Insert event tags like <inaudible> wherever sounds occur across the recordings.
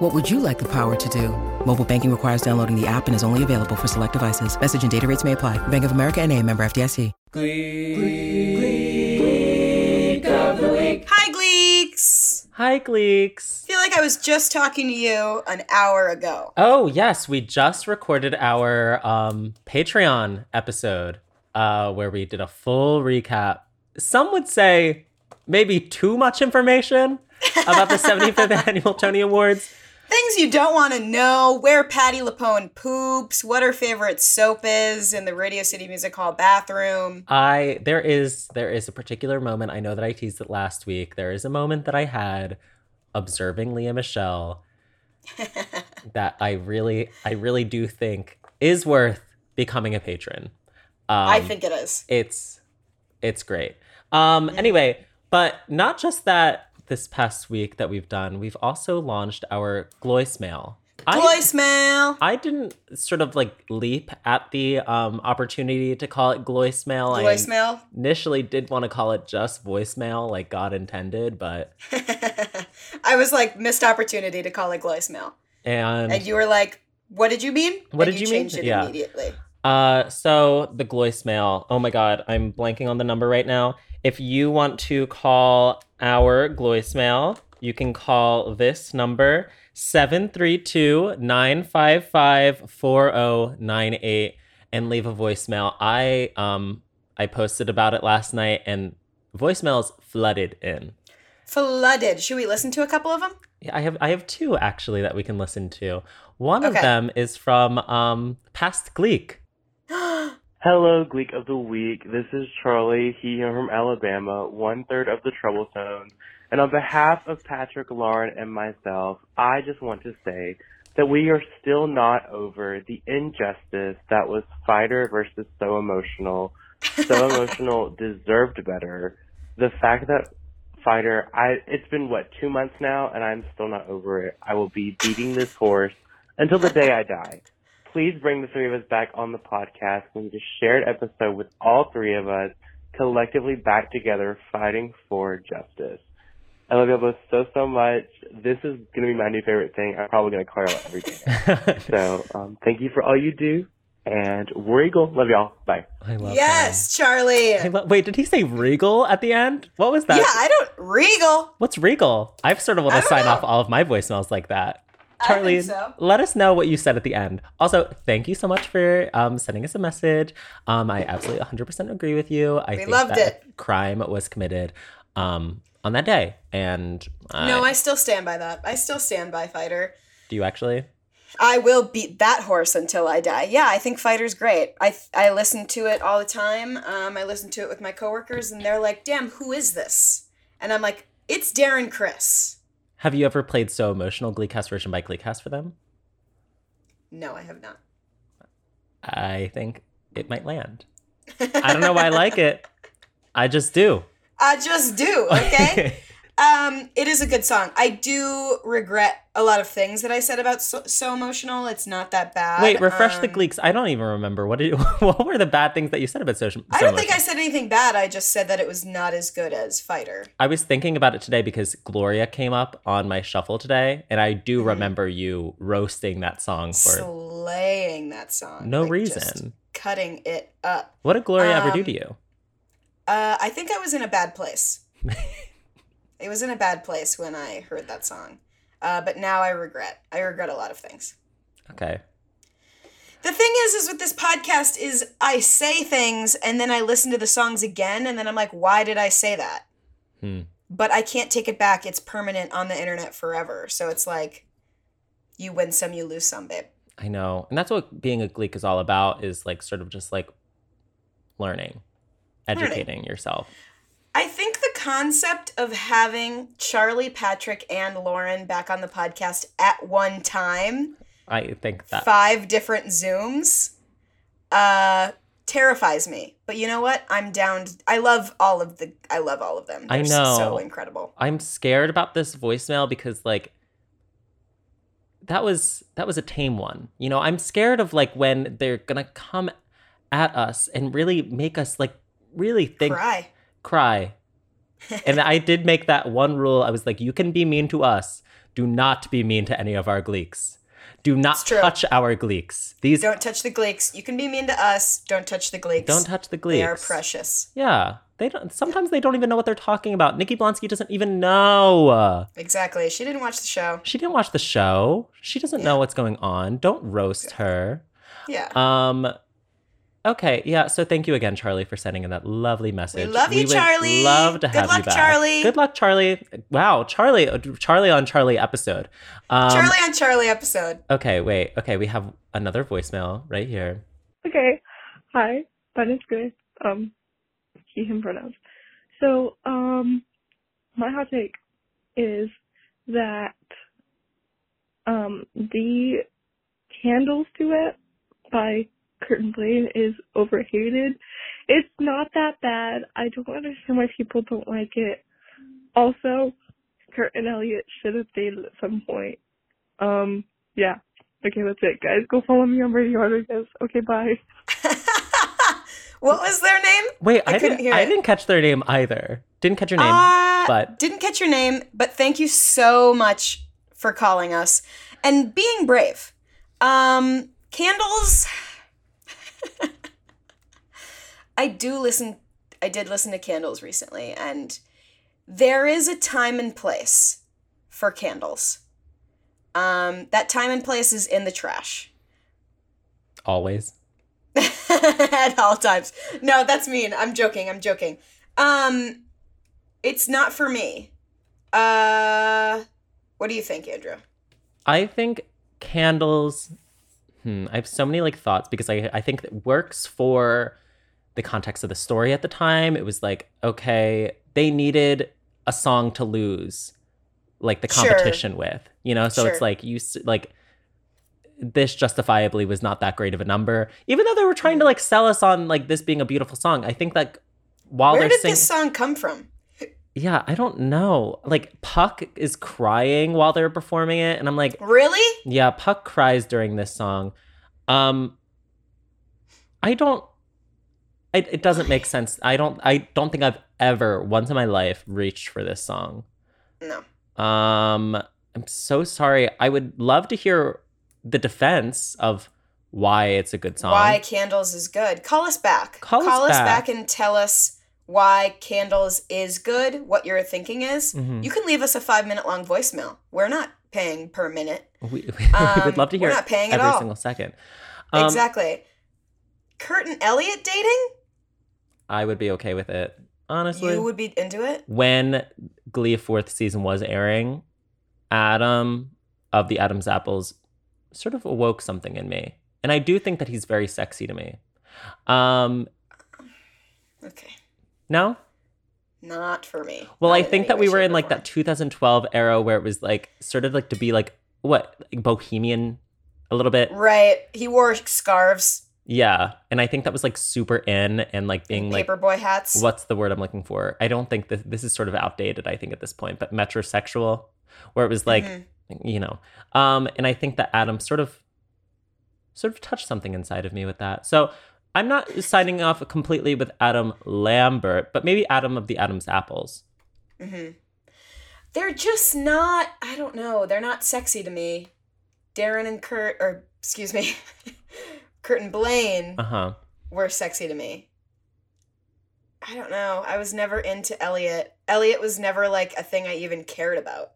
What would you like the power to do? Mobile banking requires downloading the app and is only available for select devices. Message and data rates may apply. Bank of America and a member FDIC. Hi, Gleeks! Hi, Gleeks. I feel like I was just talking to you an hour ago. Oh, yes, we just recorded our um, Patreon episode uh, where we did a full recap. Some would say maybe too much information about the <laughs> 75th annual Tony Awards. Things you don't want to know where Patti LuPone poops, what her favorite soap is in the Radio City Music Hall bathroom. I there is there is a particular moment. I know that I teased it last week. There is a moment that I had observing Lea Michele <laughs> that I really I really do think is worth becoming a patron. Um, I think it is. it's it's great. Um anyway, but not just that this past week that we've done, we've also launched our Gloismail. I- Voicemail. I didn't sort of like leap at the um, opportunity to call it Gloismail. I Voicemail. initially did want to call it just voicemail, like God intended, but <laughs> I was like, missed opportunity to call it voicemail. and And you were like, what did you mean? What And did you mean? changed it Yeah. immediately. uh, so the Gloismail. Oh my God, I'm blanking on the number right now. If you want to call our Gloismail, you can call this number 732-955-4098 and leave a voicemail. I um I posted about it last night and voicemails flooded in. Flooded. Should we listen to a couple of them? Yeah, I have I have two actually that we can listen to. One of them is from um Past Gleek. Hello, Gleek of the Week. This is Charlie, he here from Alabama, one third of the Troublestones. And on behalf of Patrick, Lauren, and myself, I just want to say that we are still not over the injustice that was Fighter versus So Emotional. So <laughs> Emotional deserved better. The fact that Fighter, I, it's been what, two months now, and I'm still not over it. I will be beating this horse until the day I die please bring the three of us back on the podcast. We need a shared episode with all three of us collectively back together fighting for justice. I love you both so, so much. This is going to be my new favorite thing. I'm probably going to call you out every day. <laughs> so, um, thank you for all you do. And Regal, Love y'all. Bye. I love yes, Charlie. that. I lo- Wait, did he say regal at the end? What was that? yeah, I don't. Regal. What's regal? I've sort of want to sign know. off all of my voicemails like that. I Charlie, so. let us know what you said at the end. Also, thank you so much for um, sending us a message. Um, I absolutely 100% agree with you. I We think loved that it. crime was committed um, on that day. And uh, No, I still stand by that. I still stand by Fighter. do you actually? I will beat that horse until I die. Yeah, I think Fighter's great. I I listen to it all the time. Um, I listen to it with my coworkers, and they're like, "Damn, who is this?" And I'm like, "It's Darren Criss." Have you ever played So Emotional Gleecast version by Gleecast for them? No, I have not. I think it might land. I don't know why I like it. I just do. <laughs> I just do. Okay. <laughs> um, it is a good song. I do regret a lot of things that I said about so, so emotional. It's not that bad. Wait, refresh the Um, Gleeks. I don't even remember. What did <laughs> what were the bad things that you said about social? I don't think I said anything bad. I just said that it was not as good as Fighter. I was thinking about it today because Gloria came up on my shuffle today, and I do Mhm. remember you roasting that song for Slaying that song. no like, just reason. Cutting it up. What did Gloria ever do Um, to you? Uh, I think I was in a bad place. <laughs> it was in a bad place when I heard that song. Uh, but now I regret. I regret a lot of things. Okay. The thing is, is with this podcast is I say things and then I listen to the songs again and then I'm like, why did I say that? Hmm. But I can't take it back. It's permanent on the internet forever. So it's like, you win some, you lose some, babe. I know. And that's what being a Gleek is all about is like sort of just like learning, educating yourself. I think the concept of having Charlie, Patrick, and Lauren back on the podcast at one time, I think that five different Zooms, uh, terrifies me. But you know what? I'm down. I love all of the. I love all of them. I They're know. So incredible. I'm scared about this voicemail because like that was that was a tame one. You know, I'm scared of like when they're gonna come at us and really make us like really think Cry. cry. And I did make that one rule. I was like, you can be mean to us. Do not be mean to any of our gleeks. Do not touch our gleeks. These Don't touch the gleeks. You can be mean to us. Don't touch the gleeks. don't touch the gleeks. They are precious. Yeah. They don't sometimes they don't even know what they're talking about. Nikki Blonsky doesn't even know. Exactly. She didn't watch the show. She didn't watch the show. She doesn't know what's going on. Don't roast her. Yeah. Um Okay, yeah. So thank you again, Charlie, for sending in that lovely message. We love you, would Charlie. Love to Good have you back. Good luck, back. Charlie. Good luck, Charlie. Wow, Charlie, Charlie on Charlie episode. Um, Charlie on Charlie episode. Okay, wait. Okay, we have another voicemail right here. Okay. Hi. My name's Grace. Um, he, him pronouns. So, um, my hot take is that, um, the Candles duet by Curtin Blaine is overhated. It's not that bad. I don't understand why people don't like it. Also, Kurt and Elliot should have dated at some point. Um, yeah. Okay, that's it, guys. Go follow me on Radio Rodriguez. Okay, bye. <laughs> <laughs> what was their name? Wait, I I, couldn't didn't. hear I it. didn't catch their name either. Didn't catch your name. Uh, but- didn't catch your name, but thank you so much for calling us and being brave. Um, candles. I do listen. I did listen to Candles recently, and there is a time and place for candles. Um, that time and place is in the trash Always. <laughs> at all times. No, that's mean. I'm joking. I'm joking. Um, it's not for me. Uh, what do you think, Andrew? I think candles. Hmm, I have so many like thoughts because I I think it works for the context of the story at the time. It was like okay, they needed a song to lose, like the Sure. competition with, you know. So it's like you like this justifiably was not that great of a number, even though they were trying to like sell us on like this being a beautiful song. I think like while Where they're did singing, this song come from? Yeah, I don't know. Like Puck is crying while they're performing it, and I'm like, Really? yeah, Puck cries during this song. Um I don't it, it doesn't make sense. I don't I don't think I've ever once in my life reached for this song. No. Um I'm so sorry. I would love to hear the defense of why it's a good song. Why Candles is good. Call us back. Call us us back. back and tell us why Candles is good, what your thinking is. Mhm. You can leave us a five minute long voicemail. We're not paying per minute. <laughs> We, we Um, would love to hear. we're not paying at every all. single second. Um, exactly. Kurt and Elliot dating? I would be okay with it. Honestly. You would be into it? when Glee fourth season was airing, Adam of the Adam's Apples sort of awoke something in me. And I do think that he's very sexy to me. Um, Okay. No? Not for me. Well, Not I think that we were in like form. that 2012 era where it was like sort of like to be like what like bohemian a little bit. Right. He wore scarves, Yeah, and I think that was like super in and like being like paperboy hats. what's the word I'm looking for? I don't think that this is sort of outdated. I think at this point, but metrosexual, where it was like, Mhm. you know, um, and I think that Adam sort of, sort of touched something inside of me with that. So I'm not signing off completely with Adam Lambert, but maybe Adam of the Adam's Apples. hmm They're just not. I don't know. They're not sexy to me. Darren and Kurt, or excuse me, <laughs> Kurt and Blaine Uh huh. were sexy to me. I don't know. I was never into Elliot. Elliot was never like a thing I even cared about.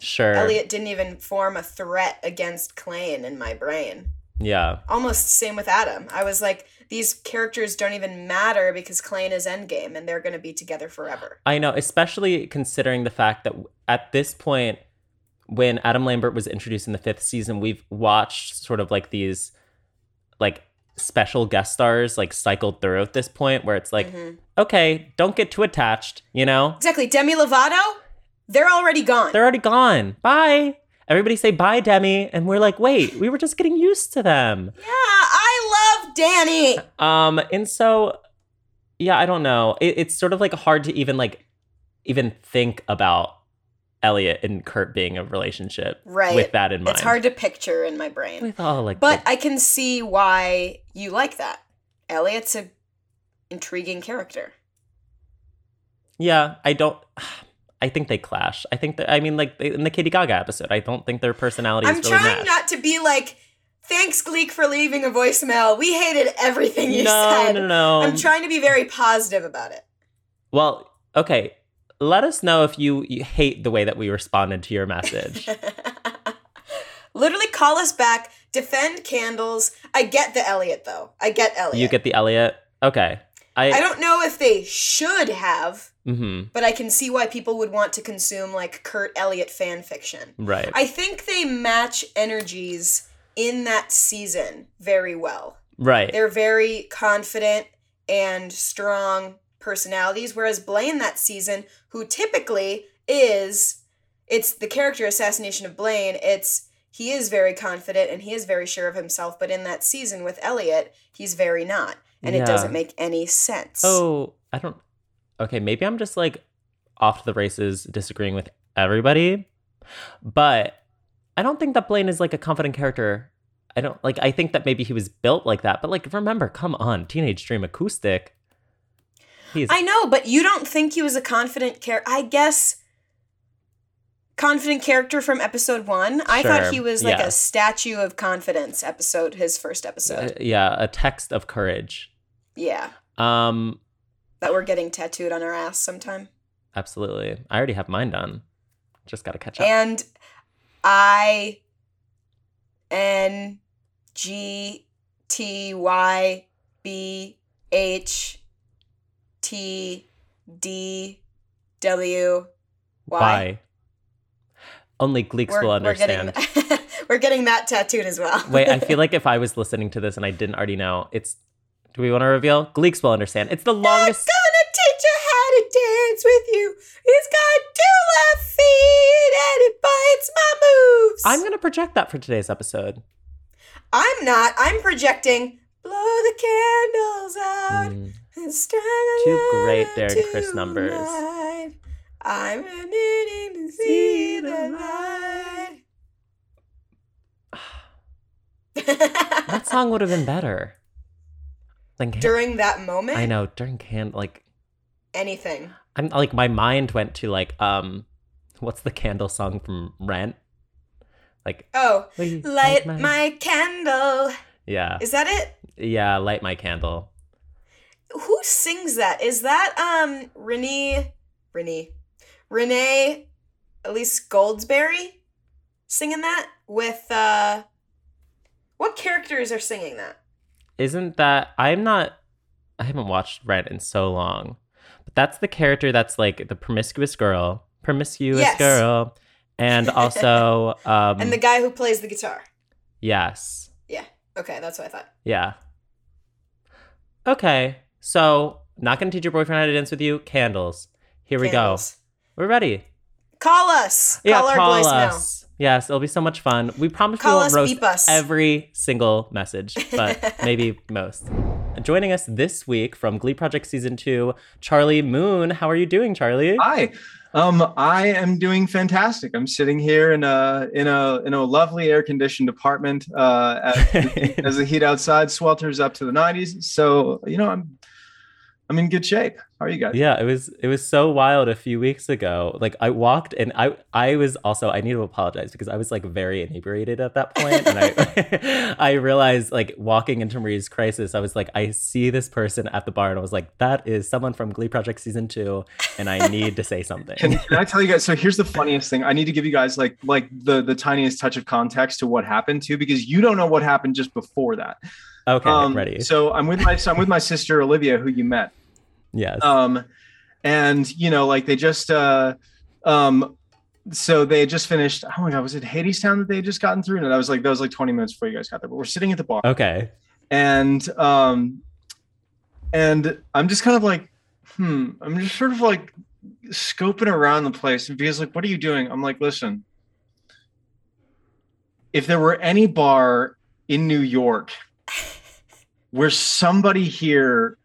Sure. Elliot didn't even form a threat against Klaine in my brain. Yeah. Almost same with Adam. I was like, these characters don't even matter because Klaine is Endgame and they're going to be together forever. I know, especially considering the fact that at this point, when Adam Lambert was introduced in the fifth season, we've watched sort of like these like special guest stars like cycled through at this point where it's like, Mhm. okay, don't get too attached, you know? Exactly. Demi Lovato, they're already gone. They're already gone. Bye. Everybody say bye, Demi. And we're like, wait, we were just getting used to them. yeah, I love Danny. Um, and so, yeah, I don't know. It, it's sort of like hard to even like even think about Elliot and Kurt being a relationship, Right. With that in mind, It's hard to picture in my brain. with all like, But the- I can see why you like that. Elliot's a intriguing character. yeah, I don't. I think they clash. I think that I mean, like in the Katie Gaga episode, I don't think their personalities I'm really trying match. not to be like, thanks, Gleek, for leaving a voicemail. We hated everything you no, said. no, no. I'm trying to be very positive about it. well, okay. Let us know if you, you hate the way that we responded to your message. <laughs> Literally call us back, defend candles. I get the Elliot though. I get Elliot. you get the Elliot. Okay. I. I don't know if they should have, hmm but I can see why people would want to consume like Kurt Elliott fan fiction. Right. I think they match energies in that season very well. right. They're very confident and strong personalities, whereas Blaine that season, who typically is, it's the character assassination of Blaine, it's he is very confident and he is very sure of himself, but in that season with Elliot, he's very not. And Yeah. it doesn't make any sense. Oh, I don't. Okay, maybe I'm just like off to the races, disagreeing with everybody. But I don't think that Blaine is like a confident character. I don't like. I think that maybe he was built like that. But like, remember, come on, Teenage Dream Acoustic. He's I know, but you don't think he was a confident character. I guess confident character from episode one. I thought he was like a statue of confidence episode, his first uh, episode. yeah, a text of courage. yeah. Um, That we're getting tattooed on our ass sometime. absolutely. I already have mine done. Just got to catch up. And I N G T Y B H T D W Y. Bye. Only Gleeks will understand. We're getting, <laughs> we're getting that tattooed as well. Wait, I feel <laughs> like if I was listening to this and I didn't already know, it's. Do we want to reveal? Gleeks will understand. It's the longest. I'm gonna teach you how to dance with you. He's got two left feet and it bites my moves. I'm gonna project that for today's episode. I'm not. I'm projecting. Blow the candles out Mm. and strike a Two great Darren Criss numbers. I'm needing to see the light. <sighs> That song would have been better. Can- During that moment, I know during can like anything. I'm like my mind went to like um, what's the candle song from Rent? Like Oh, "Will light you my candle. yeah Is that it? yeah light my candle. Who sings that? Is that um Renee Renee Renee Elise Goldsberry singing that with uh what characters are singing that? Isn't that I'm not I haven't watched Rent in so long. But that's the character that's like the promiscuous girl. Promiscuous Yes. girl. And <laughs> also um and the guy who plays the guitar. Yes. Yeah. Okay, that's what I thought. Yeah. Okay. So not gonna teach your boyfriend how to dance with you. Candles. Here we go. We're ready. Call us. Yeah, call our call us. Yes, it'll be so much fun. We promise Call we won't us, roast us. every single message, but <laughs> maybe most. Joining us this week from Glee Project Season 2, Charlie Moon. How are you doing, Charlie? Hi. Um, I am doing fantastic. I'm sitting here in a in a in a lovely air conditioned apartment uh, as, <laughs> as the heat outside swelters up to the 90s. So you know I'm I'm in good shape. How are you guys? Yeah, it was it was so wild a few weeks ago. Like I walked and I I was also I need to apologize because I was like very inebriated at that point and I <laughs> I realized like walking into Marie's crisis I was like I see this person at the bar and I was like that is someone from Glee Project season 2 and I need to say something. Can, can I tell you guys? So here's the funniest thing. I need to give you guys like like the the tiniest touch of context to what happened too, because you don't know what happened just before that. Okay, Um, ready. So I'm with my so I'm with my sister Olivia, who you met. Yes. um and you know like they just uh um so they had just finished oh my god was it hadestown that they had just gotten through And that was like that was like 20 minutes before you guys got there but we're sitting at the bar okay. and um and i'm just kind of like hmm i'm just sort of like scoping around the place and Via's like what are you doing i'm like listen if there were any bar in new york <laughs> where somebody here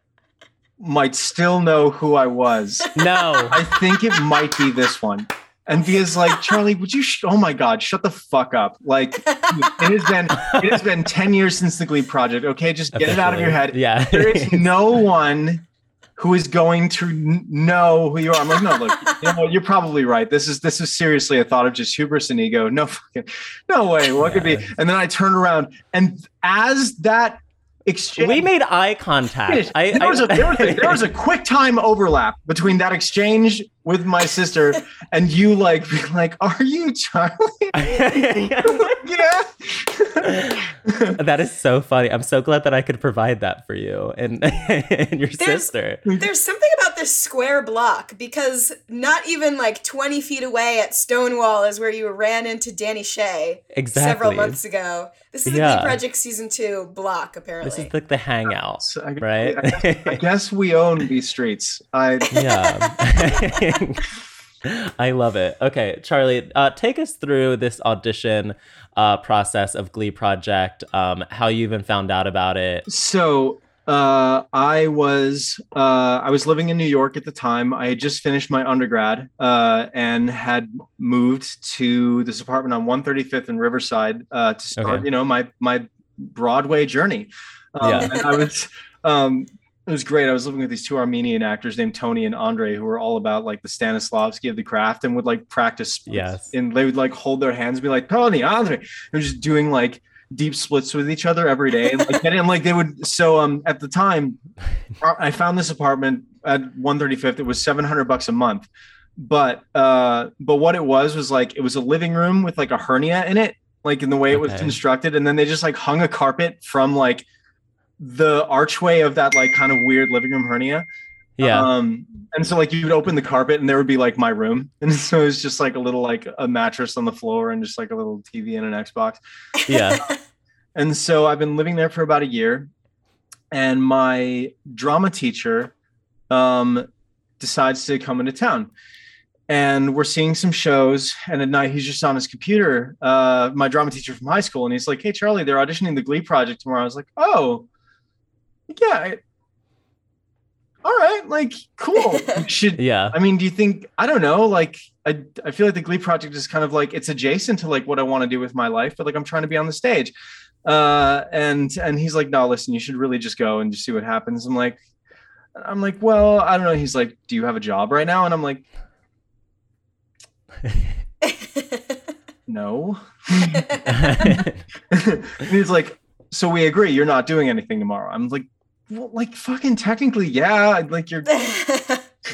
might still know who I was. No. I think it might be this one. And Via's like, Charlie, would you? Sh- oh my God, shut the fuck up! Like, it has been it has been ten years since the Glee project. Okay, just get it out of your head. Yeah. There is no one who is going to know who you are. I'm like, no, look, you know, you're probably right. This is this is seriously a thought of just hubris and ego. No fucking, no way. What could be? And then I turned around, and as that exchange, we made eye contact. I, there, was a, there, was a, there was a quick time overlap between that exchange with my sister and you like being like, "Are you Charlie?" <laughs> yeah. that is so funny. I'm so glad that I could provide that for you and, <laughs> and your There's- sister. There's something about this square block because not even like 20 feet away at Stonewall is where you ran into Danny Shea Exactly. several months ago. This is the Yeah. Glee Project season two block, apparently. This is like the hangout, So I, right? I, guess, I guess we own these streets. I <laughs> yeah. <laughs> I love it. Okay, Charlie, uh, take us through this audition uh, process of Glee Project, um, how you even found out about it. so uh, I was uh, I was living in New York at the time. I had just finished my undergrad uh, and had moved to this apartment on 135th and Riverside uh, to start, Okay. you know, my my Broadway journey. Um, Yeah. and I was um, it was great. I was living with these two Armenian actors named Tony and Andre, who were all about like the Stanislavski of the craft and would like practice. splits. Yes. and they would like hold their hands and be like Tony, Andre, They're just doing like deep splits with each other every day and like, and, like they would so um at the time <laughs> i found this apartment at 135th it was 700 bucks a month but uh but what it was was like it was a living room with like a hernia in it like in the way it was Okay. constructed and then they just like hung a carpet from like the archway of that like kind of weird living room hernia Yeah. um, and so like you would open the carpet and there would be like my room. <laughs> And so it was just like a little like a mattress on the floor and just like a little TV and an Xbox. yeah. <laughs> And so I've been living there for about a year. And my drama teacher um, decides to come into town. And we're seeing some shows. And at night, he's just on his computer, uh, my drama teacher from high school. And he's like, Hey, Charlie, they're auditioning the Glee Project tomorrow. I was like, Oh, yeah. I- all right. Like, cool. <laughs> Should Yeah. I mean, do you think I don't know? Like, I I feel like the Glee project is kind of like it's adjacent to like what I want to do with my life, but like I'm trying to be on the stage. Uh, and and he's like, no, listen, you should really just go and just see what happens. I'm like, I'm like, well, I don't know. He's like, do you have a job right now? And I'm like, <laughs> no. <laughs> and he's like, so we agree, you're not doing anything tomorrow. I'm like, well, like fucking technically, yeah. Like you're <laughs>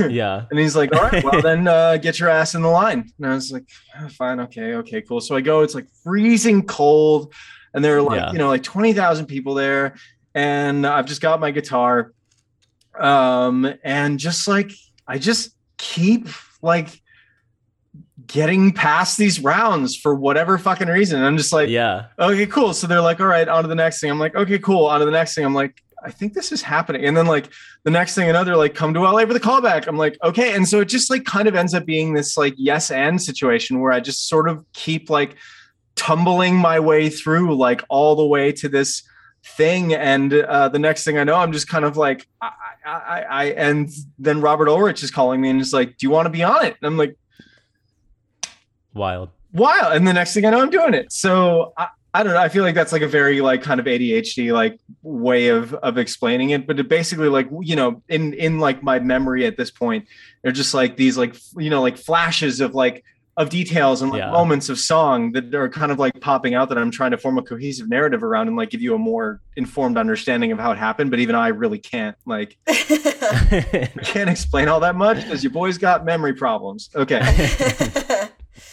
<laughs> yeah. And he's like, all right, well <laughs> then uh, get your ass in the line. And I was like, "Ah, fine, okay, okay, cool. So I go, it's like freezing cold, and there are like, Yeah. you know, like 20,000 people there. And I've just got my guitar. Um, and just like I just keep like getting past these rounds for whatever fucking reason. And I'm just like, Yeah. okay, cool. So they're like, all right, on to the next thing. I'm like, okay, cool. On to the next thing. I'm like, I think this is happening. And then like the next thing, another like, come to LA for the callback. I'm like, okay. And so it just like kind of ends up being this like yes and situation where I just sort of keep like tumbling my way through like all the way to this thing. And uh, the next thing I know, I'm just kind of like, I, I, I, I and then Robert Ulrich is calling me and just like, do you want to be on it? And I'm like, Wild. wild. and the next thing i know i'm doing it so I, I don't know i feel like that's like a very like kind of adhd like way of of explaining it but it basically like you know in in like my memory at this point they're just like these like you know like flashes of like of details and like Yeah. moments of song that are kind of like popping out that i'm trying to form a cohesive narrative around and like give you a more informed understanding of how it happened but even i really can't like <laughs> can't explain all that much because your boy's got memory problems okay <laughs>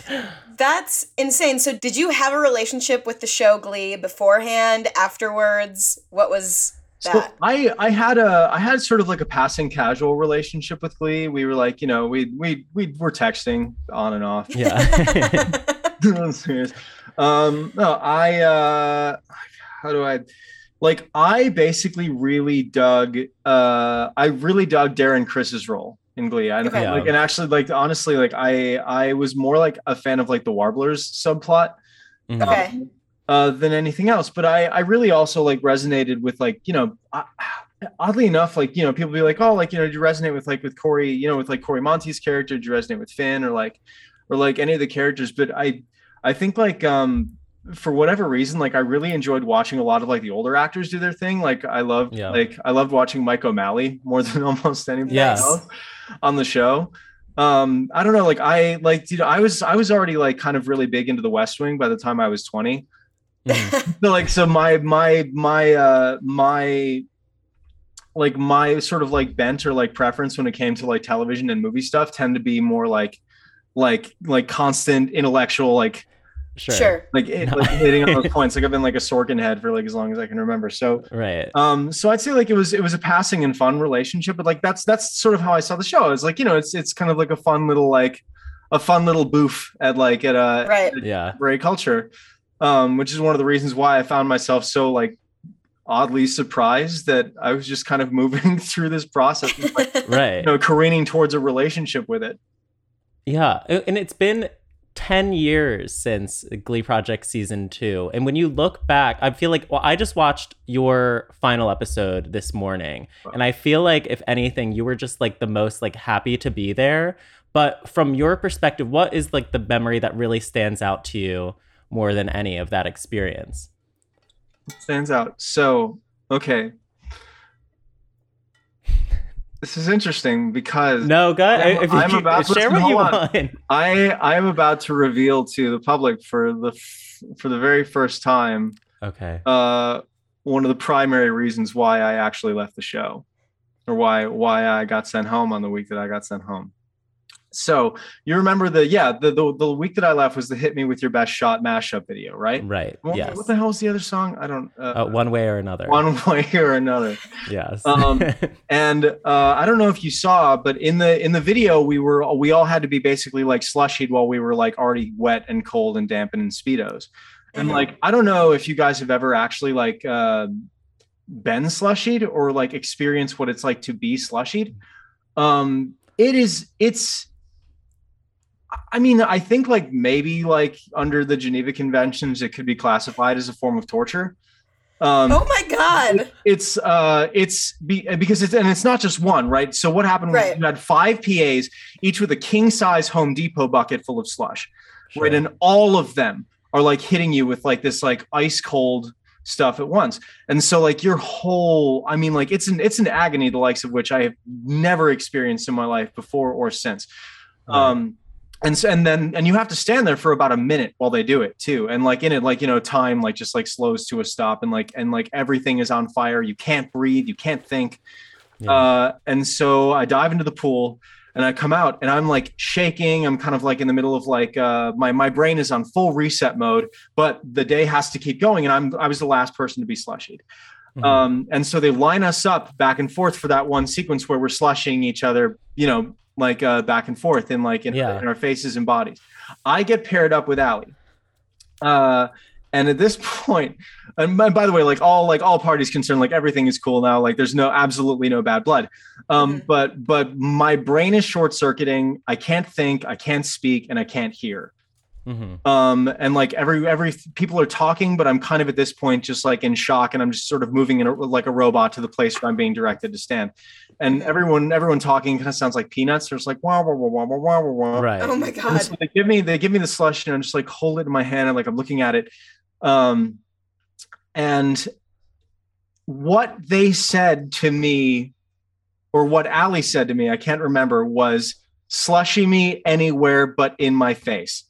<laughs> That's insane. So, did you have a relationship with the show Glee beforehand, afterwards? What was So that? I I had a I had sort of like a passing casual relationship with Glee. We were like, you know, we we we were texting on and off. yeah. <laughs> <laughs> I'm serious. Um no, I uh how do I like I basically really dug uh I really dug Darren Criss's role in Glee. I Okay. like and actually like honestly like I I was more like a fan of like the Warblers subplot. Mhm. Okay. Um, uh, than anything else. But I I really also like resonated with like you know. I, oddly enough, like you know, people be like, "Oh, like you know, do you resonate with like with Corey You know, with like Cory Monteith's character? Do you resonate with Finn or like, or like any of the characters?" But I, I think like um for whatever reason, like I really enjoyed watching a lot of like the older actors do their thing. Like I loved Yeah. like I loved watching Mike O'Malley more <laughs> than almost anybody Yes. else on the show. Um, I don't know, like I like you know, I was I was already like kind of really big into the West Wing by the time I was 20. Mhm. <laughs> So like so my my my uh my like my sort of like bent or like preference when it came to like television and movie stuff tend to be more like like like constant intellectual like Sure. Sure. like, it, like hitting on those <laughs> points like i've been like a sorkin head for like as long as i can remember so Right. um so i'd say like it was it was a passing and fun relationship but like that's that's sort of how i saw the show it's like you know it's it's kind of like a fun little like a fun little boof at like at a Right. Yeah. Bray culture, um, which is one of the reasons why I found myself so like oddly surprised that I was just kind of <laughs> moving through this process, like, <laughs> Right. you know, careening towards a relationship with it. Yeah, and it's been 10 years since Glee Project season 2. And when you look back, I feel like well I just watched your final episode this morning, and I feel like if anything you were just like the most like happy to be there. But from your perspective, what is like the memory that really stands out to you more than any of that experience? Stands out. So okay. This is interesting because No, go I'm- if you I'm about- share what you want. I I am about to reveal to the public for the f- for the very first time Okay. uh, one of the primary reasons why I actually left the show, or why why I got sent home on the week that I got sent home. So you remember the yeah the the, the week that I left was the "Hit Me with Your Best Shot" mashup video, right? Right. What, yes. what the hell was the other song? I don't. Uh, Uh, one way or another. one way or another. <laughs> yes. Um, <laughs> And uh, I don't know if you saw, but in the in the video, we were we all had to be basically like slushied while we were like already wet and cold and damp and in speedos. And Mhm. like I don't know if you guys have ever actually like uh, been slushied or like experienced what it's like to be slushied. Um, it is it's. I mean, I think like maybe like under the Geneva Conventions, it could be classified as a form of torture. Um, oh my god. it's uh it's be, because it's and it's not just one right so what happened was Right. you had five pas each with a king size home depot bucket full of slush right and all of them are like hitting you with like this like ice cold stuff at once and so like your whole i mean like it's an it's an agony the likes of which i have never experienced in my life before or since Right. um and so and then and you have to stand there for about a minute while they do it too. And like in it like you know time like just like slows to a stop and like and like everything is on fire. You can't breathe. You can't think. Yeah. uh and so i dive into the pool and i come out and i'm like shaking. I'm kind of like in the middle of like uh my my brain is on full reset mode but the day has to keep going and i'm i was the last person to be slushied. Mhm. um, and so they line us up back and forth for that one sequence where we're slushing each other, you know, like uh, back and forth in like in, Yeah. in our faces and bodies. I get paired up with Allie. Uh, and at this <laughs> point, and by, by the way, like all like all parties concerned, like everything is cool now. Like there's no absolutely no bad blood. Um, Mhm. but but my brain is short circuiting. I can't think, I can't speak, and I can't hear Mm-hmm. Um, and like every every people are talking, but I'm kind of at this point just like in shock, and I'm just sort of moving in a, like a robot to the place where I'm being directed to stand. And everyone everyone talking kind of sounds like peanuts. There's like wah wah wah wah wah wah wah. Right. Oh my god. So they give me they give me the slush, and I'm just like hold it in my hand, and like I'm looking at it. Um, and what they said to me, or what Ali said to me, I can't remember, was slushy me anywhere but in my face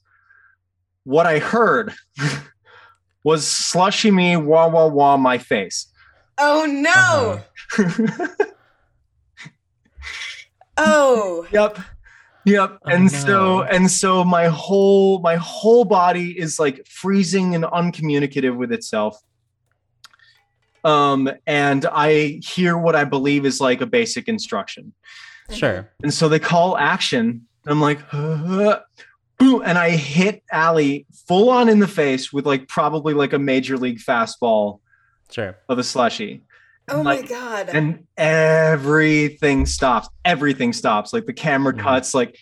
what I heard was slushy me wah wah wah my face. Oh no. Uh-huh. Oh. yep. Yep. Oh, and so and so my whole my whole body is like freezing and uncommunicative with itself. Um and I hear what I believe is like a basic instruction. Sure. And so they call action. I'm like, boom, and I hit Allie full on in the face with like probably like a major league fastball Sure. of a slushy. Oh my god. and everything stops everything stops like the camera Mhm. cuts like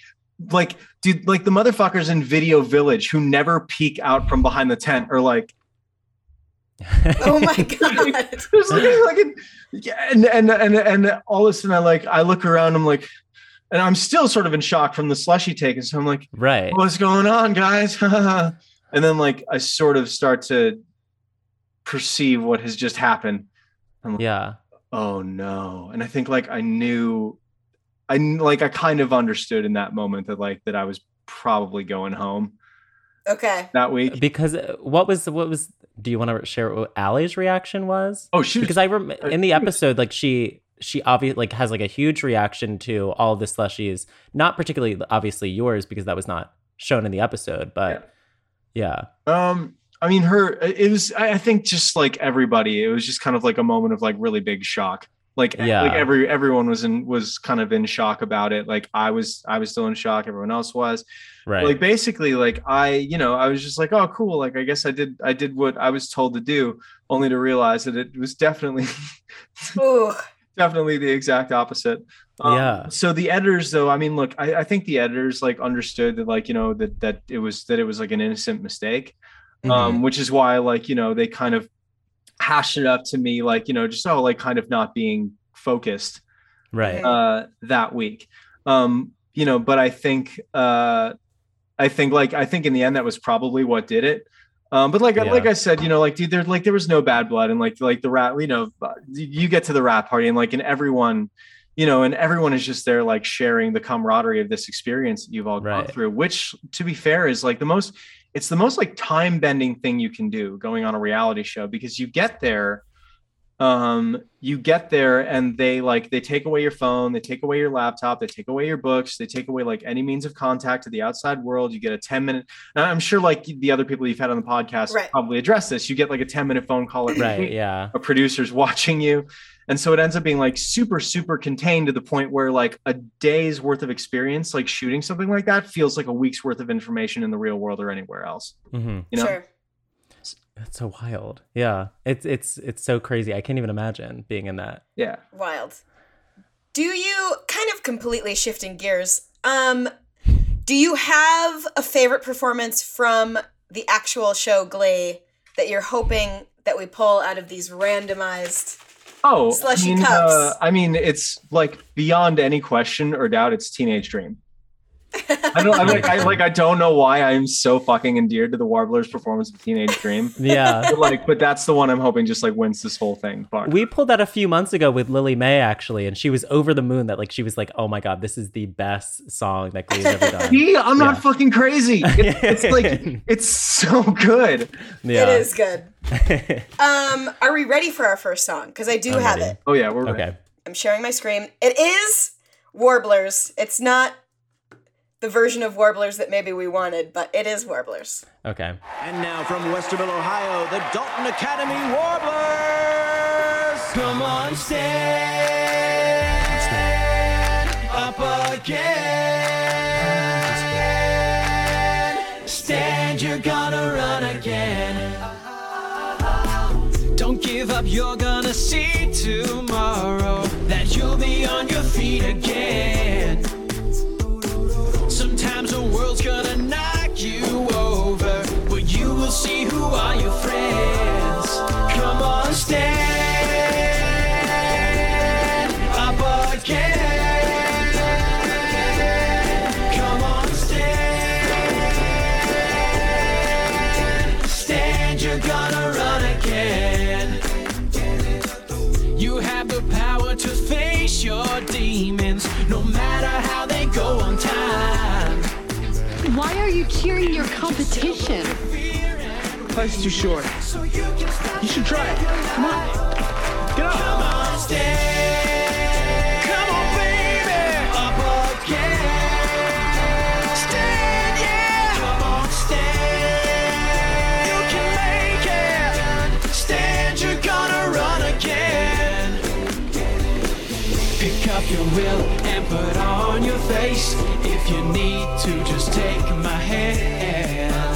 like dude like the motherfuckers in video village who never peek out from behind the tent are like Oh my <laughs> god. There's <laughs> like, like a, yeah, and, and and and all of a sudden I like I look around, I'm like, and I'm still sort of in shock from the slushy take, and so I'm like, Right. what's going on, guys? <laughs> and then like I sort of start to perceive what has just happened. Yeah. Oh no! And I think like I knew, I like I kind of understood in that moment that like that I was probably going home Okay. that week. Because uh, what was what was? Do you want to share what Allie's reaction was? Oh, she was because I rem- uh, in the episode like she she obviously like has like a huge reaction to all of the slushies. Not particularly obviously yours because that was not shown in the episode, but yeah. Um, I mean, her. It was. I I think just like everybody, it was just kind of like a moment of like really big shock. Like, Yeah. like every everyone was in was kind of in shock about it. Like I was, I was still in shock. Everyone else was. Right. Like basically, like I, you know, I was just like, oh, cool. Like I guess I did, I did what I was told to do, only to realize that it was definitely, Ooh. Definitely the exact opposite. Um, Yeah. So the editors, though, I mean, look, I, I think the editors like understood that, like, you know, that that it was that it was like an innocent mistake Mhm. um, which is why like you know they kind of hashed it up to me like you know just oh like kind of not being focused right. uh, that week um, you know but I think uh, I think like I think in the end that was probably what did it um, but like Yeah. like I said you know like dude there like there was no bad blood and like like the rat you know uh, you get to the rat party and like and everyone you know and everyone is just there like sharing the camaraderie of this experience that you've all gone through which to be fair is like the most it's the most like time bending thing you can do going on a reality show because you get there um you get there and they like they take away your phone they take away your laptop they take away your books they take away like any means of contact to the outside world you get a 10 minute and i'm sure like the other people you've had on the podcast Right. probably address this you get like a 10 minute phone call every right. week Yeah. a producer's watching you and so it ends up being like super super contained to the point where like a day's worth of experience like shooting something like that feels like a week's worth of information in the real world or anywhere else mm-hmm. you know Sure. That's so wild. Yeah. It's it's it's so crazy. I can't even imagine being in that. yeah Wild. Do you kind of completely shifting gears? Um do you have a favorite performance from the actual show Glee that you're hoping that we pull out of these randomized oh Slushy I mean, cups. uh, I mean it's like beyond any question or doubt it's teenage dream I don't I like I like I don't know why I'm so fucking endeared to the Warblers performance of Teenage Dream. Yeah. <laughs> But like, but that's the one I'm hoping just like wins this whole thing. Fuck. We pulled that a few months ago with Lily Mae actually, and she was over the moon that like she was like, "Oh my god, this is the best song that Glee's ever done." See, I'm not fucking crazy. <laughs> It's, it's like it's so good. yeah. It is good. <laughs> Um are we ready for our first song? Cuz I do I'm have ready. it. Oh yeah, we're ready. okay. I'm sharing my screen. It is Warblers. It's not the version of Warblers that maybe we wanted, but it is Warblers. Okay. And now from Westerville, Ohio, the Dalton Academy Warblers. Come on, stand, stand up again. Stand, you're gonna run again. Don't give up, you're gonna see tomorrow that you'll be on your feet again. See who are your friends. Come on, stand stand. Gonna run again. You have the power to face your demons, no matter how they go on time. Why are you cheering your competition? Life's too short. You should try it. Come on. Get up. Come on, stand. Come on, baby. Up again. Stand, yeah. Come on, stand. You can make it. Stand, you're gonna run again. Pick up your will and put on your face. If you need to, just take my hand.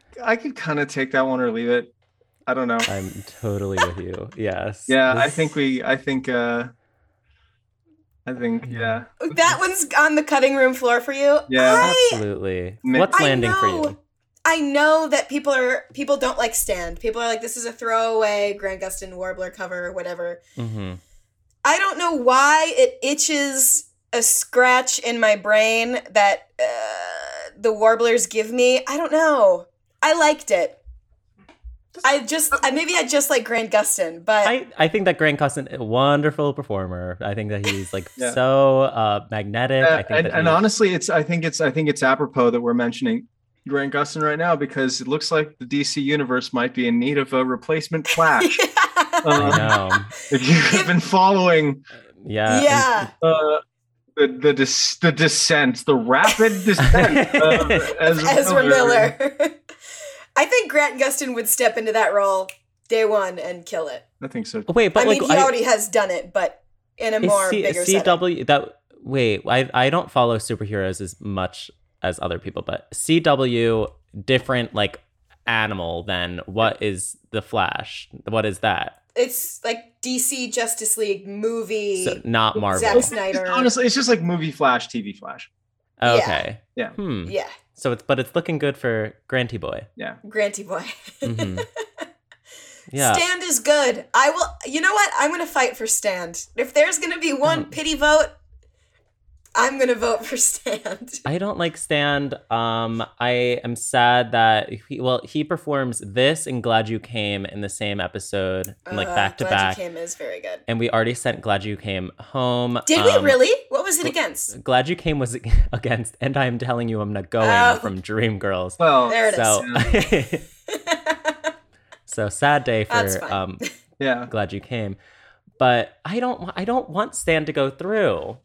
I could kind of take that one or leave it. I don't know. I'm totally with you. Yes. Yeah, I think we. I think. uh I think. Yeah. that one's on the cutting room floor for you. Yeah. I, absolutely. What's I landing for you? I know that people are people don't like stand. People are like, this is a throwaway Grant Gustin Warbler cover or whatever. hmm I don't know why it itches a scratch in my brain that uh, the warblers give me. I don't know. I liked it. I just I, maybe I just like Grant Gustin, but I, I think that Grant Gustin, a wonderful performer. I think that he's like <laughs> Yeah. so uh, magnetic. I Uh, think and, and honestly, it's. I think it's. I think it's apropos that we're mentioning Grant Gustin right now because it looks like the DC universe might be in need of a replacement Flash. <laughs> I Um, know. if you have been following Yeah. and- yeah. uh, the the dis- the descent, the rapid descent <laughs> of Ezra, Ezra Miller. I think Grant Gustin would step into that role day one and kill it. I think so. Wait, but I like, mean, he I- already has done it, but in a more C- bigger setting. CW that wait, I I don't follow superheroes as much as other people, but CW different like animal than what is the Flash? What is that? It's like DC Justice League movie. So not Marvel. Zack Snyder. Honestly, it's just like movie Flash, TV Flash. Okay. Yeah. Hmm. Yeah, So it's but it's looking good for Granty Boy. Yeah. Granty boy. Mhm. <laughs> Yeah. Stand is good. I will. You know what? I'm gonna fight for Stand. If there's gonna be one Mm. pity vote, I'm gonna vote for Stand. <laughs> I don't like Stand. Um, I am sad that he, well he performs this and Glad You Came in the same episode, like Uh, back to Glad You back, Came is very good. and we already sent Glad You Came home. Did we Um, really? What was it against? Glad You Came was <laughs> against, and I'm telling you, I'm not going Oh. from Dreamgirls. Well, There it is. So, <laughs> so sad day That's for fine. um, yeah. Glad You Came, but I don't, wa- I don't want Stan to go through.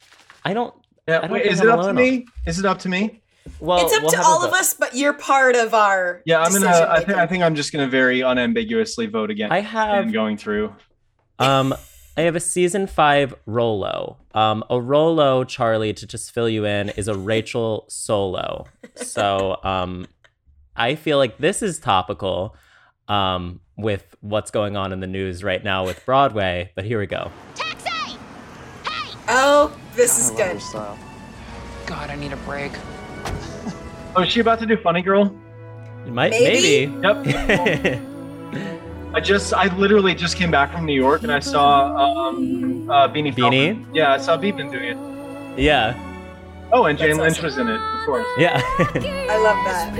I don't. Yeah. Wait, is I'm it up to alone me? Is it up to me? Well, it's up we'll to all of us, but you're part of our. Yeah, I'm gonna. I think. I think I'm just gonna very unambiguously vote against. I have going through. Um, I have a season five Rolo. Um, a Rolo, Charlie, to just fill you in, is a Rachel solo. So, um, I feel like this is topical, um, with what's going on in the news right now with Broadway. But here we go. Oh, this is good. God, I need a break. Oh, is she about to do Funny Girl? It might Maybe? maybe. Yep. <laughs> I just. I literally just came back from New York and I saw um, uh, Beanie. Beanie? Feldman. Yeah, I saw Beanie doing it. yeah, Oh, and Jane That's Lynch awesome. was in it, of course. yeah. <laughs> I love that.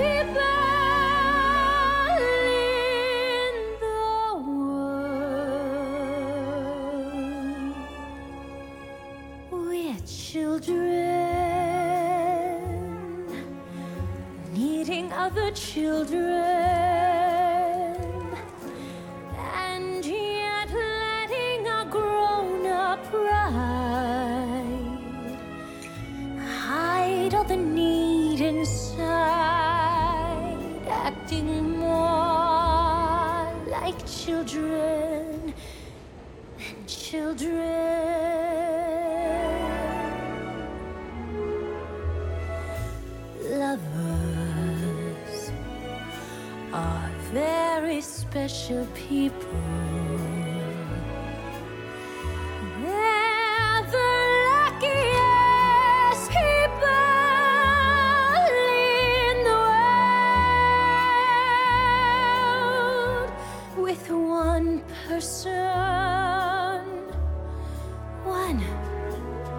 Other children, and yet letting a grown up pride hide all the need inside, acting more like children than children. Special people. They're the luckiest people in the world. With one person, one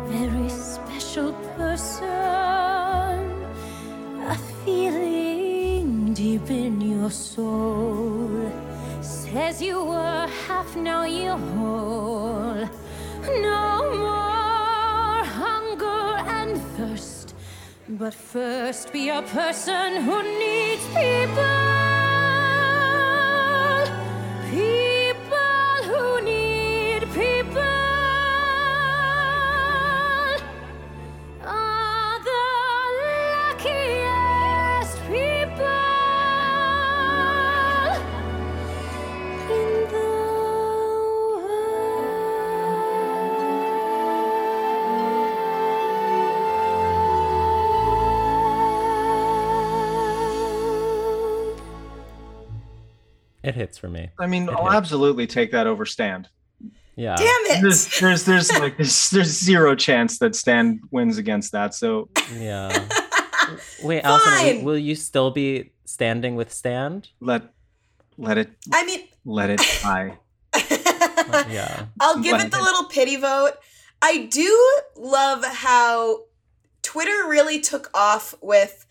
very special person, a feeling deep in your soul says you were half, now you're whole. No more hunger and thirst, but first be a person who needs. People hits for me. I mean, It I'll hits. absolutely take that over stand. Yeah. Damn it! There's there's there's like there's, there's zero chance that Stand wins against that. So Yeah. <laughs> Wait, Allison, will, will you still be standing with Stand? let let it I mean, let it die. <laughs> Yeah. I'll give it the little pity vote. I do love how Twitter really took off with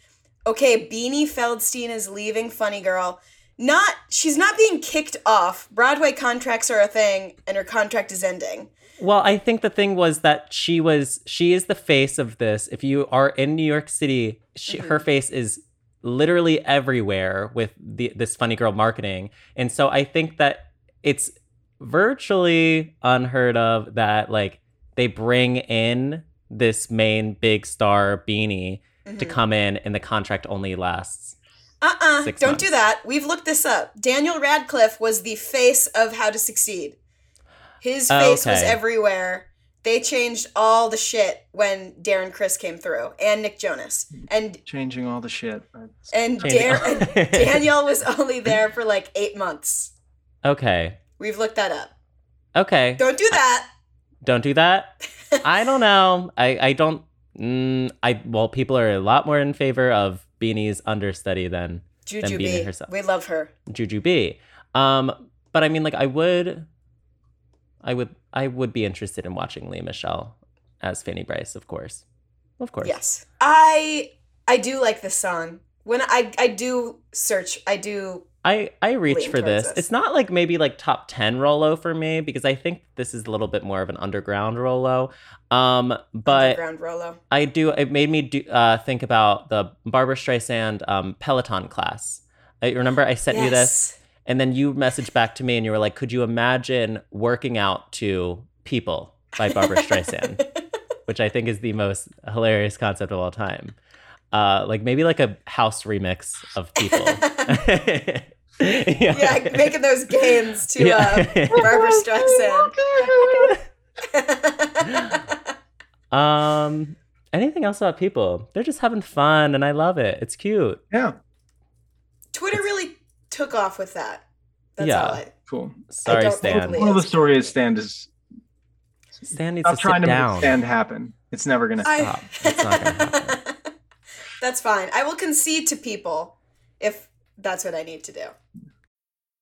okay, Beanie Feldstein is leaving Funny Girl. Not she's not being kicked off. Broadway contracts are a thing and her contract is ending. Well, I think the thing was that she was she is the face of this. If you are in New York City, she, her face is literally everywhere with the, this funny girl marketing. And so I think that it's virtually unheard of that like they bring in this main big star beanie to Mhm. come in and the contract only lasts. Uh-uh. Six Don't months. do that. We've looked this up. Daniel Radcliffe was the face of How to Succeed. His Oh, face was everywhere. They changed all the shit when Darren Criss came through and Nick Jonas. And Changing all the shit. and, Dar- and <laughs> Daniel was only there for like 8 months. Okay. We've looked that up. Okay. Don't do that. Don't do that. <laughs> I don't know. I I don't. Mm, I well, people are a lot more in favor of Beanie's understudy than than Juju Beanie B. herself. We love her. Juju B. Um, but I mean, like, I would, I would, I would be interested in watching Lea Michele as Fanny Brice, of course, of course. Yes. I I do like this song. When I I do search, I do I I reach for this. this. It's not like maybe like top ten Rolo for me because I think this is a little bit more of an underground Rolo. Um, but underground Rolo. I do. It made me do, uh, think about the Barbra Streisand um, Peloton class. I remember I sent you this, and then you messaged back to me, and you were like, "Could you imagine working out to People by Barbra Streisand?" <laughs> Which I think is the most hilarious concept of all time. Uh, like maybe like a house remix of People. <laughs> <laughs> yeah. Yeah, making those gains to Yeah. uh, Barbra Streisand. Um, anything else about people? They're just having fun, and I love it. It's cute. Yeah. Twitter really took off with that. That's Yeah. all I. Cool. Sorry, don't Stan. believe- Well, the story is Stan is Stan needs stop to trying sit to down. make Stan happen. It's never gonna I- stop. It's not gonna happen. That's fine. I will concede to people if that's what I need to do.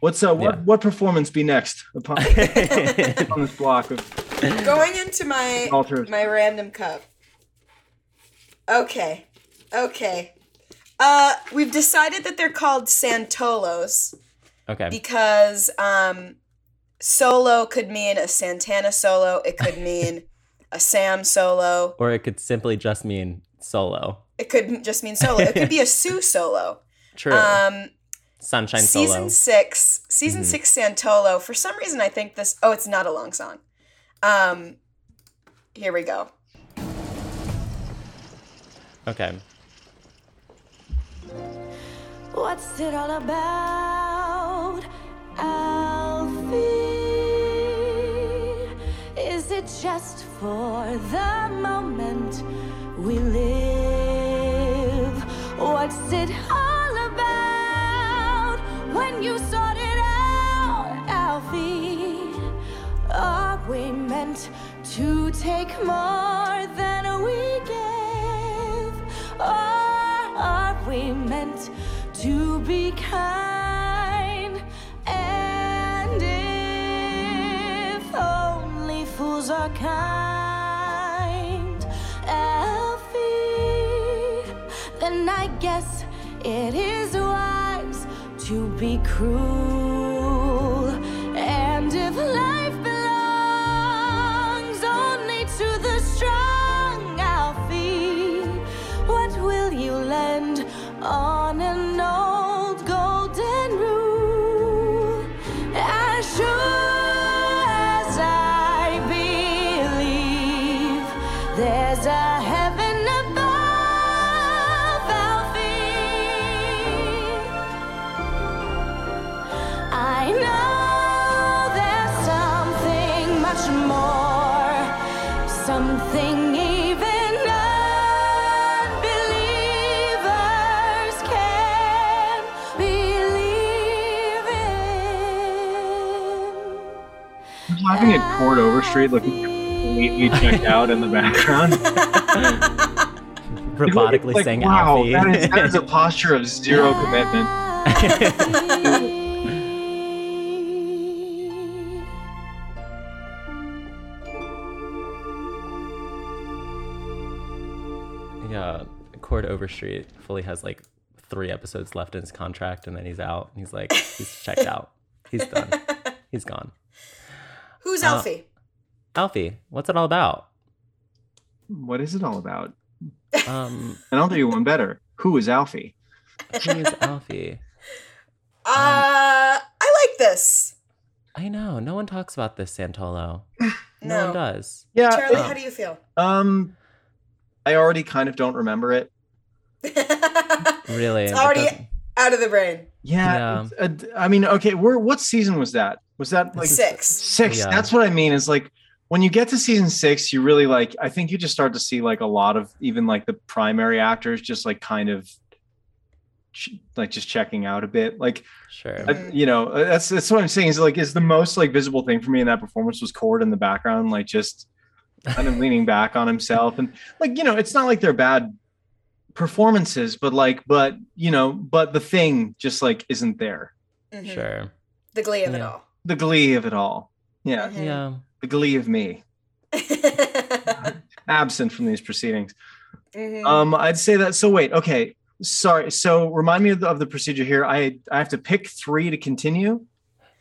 What's uh what Yeah. what performance be next upon <laughs> on this block of Going into my Altars. my random cup. Okay. Okay. Uh we've decided that they're called Santolos Okay. because um solo could mean a Santana solo, it could <laughs> mean a Sam solo, Or it could simply just mean solo. it could just mean solo. It could be a Sue solo. <laughs> True. Um Sunshine season solo. six season Mhm. six santolo for some reason i think this oh it's not a long song um here we go Okay. What's it all about, Alfie? Is it just for the moment we live? What's it all about when you started out, Alfie? Are we meant to take more than we give? Or are we meant to be kind? And if only fools are kind, Alfie, then I guess it is wise to be cruel. Something even unbelievers can believe. I'm laughing at Cord Overstreet looking completely checked out in the background. <laughs> Robotically Like, saying wow, Alfie. that is, that is a <laughs> posture of zero commitment. Overstreet fully has like three episodes left in his contract, and then he's out. And he's like, he's checked out. He's done. <laughs> He's gone. Who's Uh, Alfie? Alfie, what's it all about? What is it all about? Um, And I'll do you one better. Who is Alfie? who's Alfie? <laughs> Uh, I like this. I know. No one talks about this Santolo. No, No. one does. Yeah. Charlie, uh, how do you feel? Um, I already kind of don't remember it. <laughs> Really? It's already doesn't- out of the brain. Yeah. it's, uh, I mean, okay, we're what season was that? Was that like Six. Six. Yeah. That's what I mean. Is like when you get to season six, you really like. I think you just start to see like a lot of even like the primary actors just like kind of like just checking out a bit. Like Sure. I- you know, uh, that's that's what I'm saying. Is like is the most like visible thing for me in that performance was Cord in the background, like just kind of leaning back on himself and like you know, it's not like they're bad performances, but like but you know, but the thing just like isn't there. Mhm. Sure. The glee of it all. The glee of it all. Yeah. Mhm. Yeah. The glee of me. <laughs> Absent from these proceedings. Mhm. Um, I'd say that. So wait, okay. Sorry. So remind me of the, of the procedure here. I I have to pick three to continue.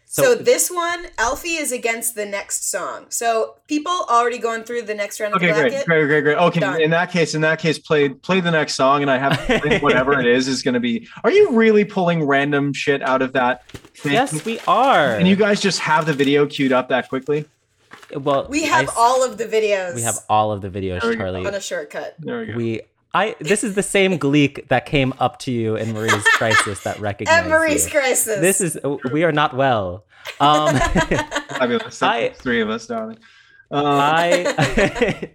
So, this one, Alfie is against the next song. So people already going through the next round of Okay, the great, great, great, great. Okay, Done. in that case, in that case, play play the next song, and I have <laughs> whatever it is is going to be. Are you really pulling random shit out of that? Thing? Yes, we are. And you guys just have the video queued up that quickly? well, We have s- all of the videos. we have all of the videos, There we go. Charlie. on a shortcut. There we go. We I this is the same Gleek that came up to you in Marie's crisis that <laughs> recognized At Marie's you. crisis. This is we are not well. Um, <laughs> Fabulous. <laughs> I- three of us, darling. Uh, I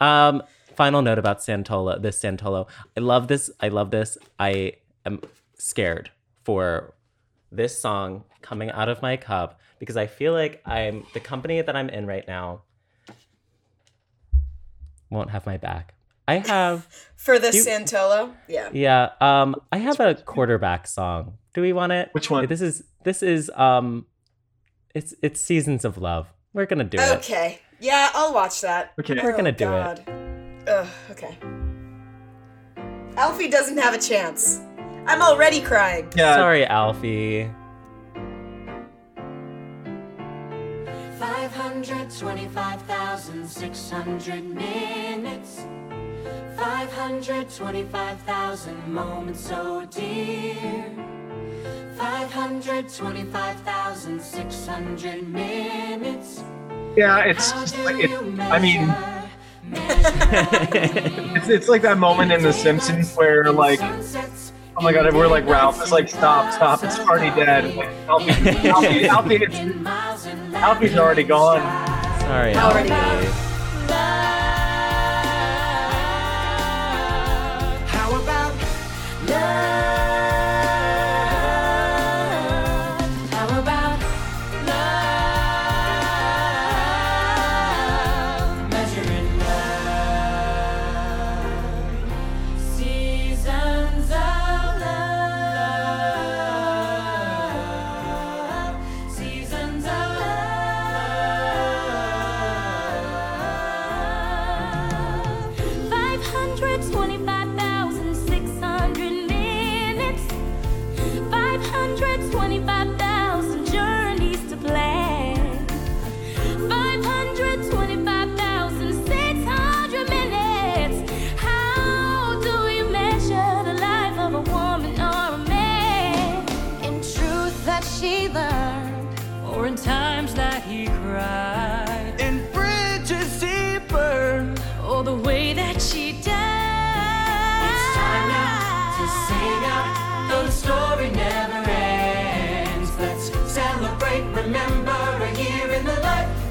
um final note about Santolo, this Santolo. I love this. I love this. I am scared for this song coming out of my cup because I feel like I'm the company that I'm in right now won't have my back. I have <laughs> For the You- Santolo. Yeah. yeah, um I have a quarterback song. Do we want it? Which one? This is this is um it's it's Seasons of Love. We're going to do it. Okay. Yeah, I'll watch that. Okay. We're gonna do it. God. Ugh, okay. Alfie doesn't have a chance. I'm already crying. yeah. Sorry, Alfie. 525,600 minutes. 525,000 moments so dear. 525,600 minutes. Yeah, it's just like it, I mean, <laughs> it's, it's like that moment in The Simpsons where like, oh my god, we're like Ralph is like, stop, stop, it's already dead. Like, Alfie, Alfie, <laughs> Alfie, Alfie's already gone. Sorry, Alfie. The life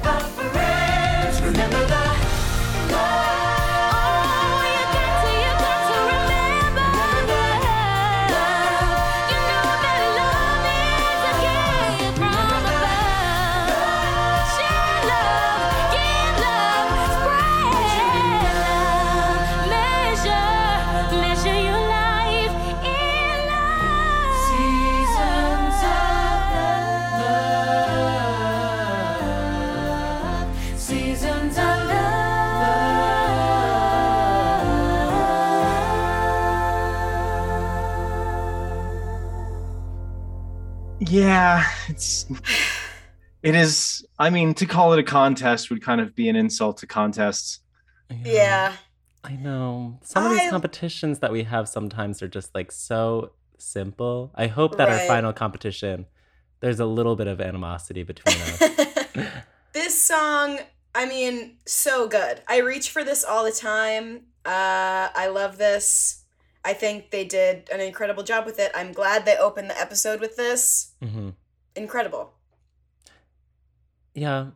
Yeah, it's it is. I mean, to call it a contest would kind of be an insult to contests. Yeah. I know. Some of these I- competitions that we have sometimes are just like so simple. I hope that our final competition, there's a little bit of animosity between us. <laughs> This song, I mean, so good. I reach for this all the time. Uh, I love this. I think they did an incredible job with it. I'm glad they opened the episode with this. hmm Incredible. Yeah,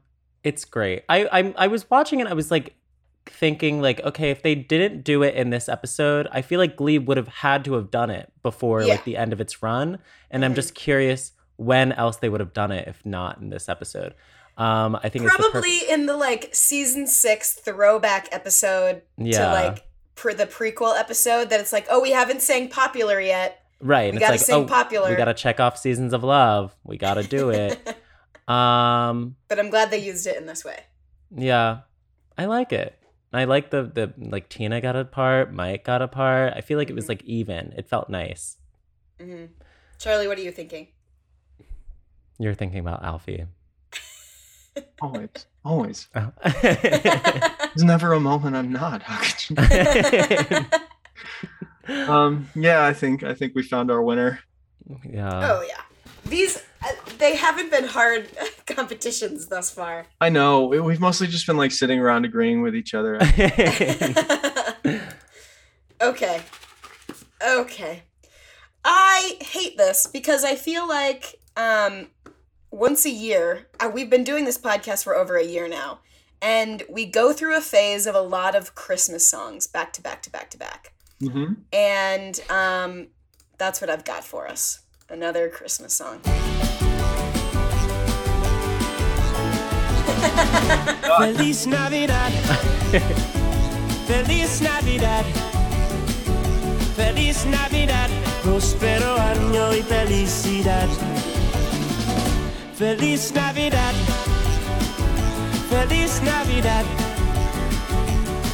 it's great. I, I I was watching it. I was like thinking like, okay, if they didn't do it in this episode, I feel like Glee would have had to have done it before Yeah. like the end of its run. And I'm just curious when else they would have done it if not in this episode. Um, I think it's the Probably in the like season six throwback episode to Yeah. like per the prequel episode that it's like, oh, we haven't sang popular yet. Right. We it's gotta like, sing oh, popular. We gotta check off seasons of love. We gotta do it. <laughs> um, But I'm glad they used it in this way. yeah, I like it. I like the the like Tina got a part, Mike got a part. I feel like it was like even. It felt nice. hmm Charlie, what are you thinking? You're thinking about Alfie. <laughs> Always, always. Oh. <laughs> There's never a moment I'm not. How could you? <laughs> um, yeah, I think I think we found our winner. yeah. oh yeah, these uh, they haven't been hard <laughs> competitions thus far. I know we- we've mostly just been like sitting around agreeing with each other. <laughs> Okay. Okay. I hate this because I feel like um once a year, uh, we've been doing this podcast for over a year now, and we go through a phase of a lot of Christmas songs back to back to back to back. hmm And um that's what I've got for us. Another Christmas song. Feliz Navidad. <laughs> Feliz Navidad. Feliz Navidad. Prospero año y felicidad. Feliz Navidad. Feliz Navidad.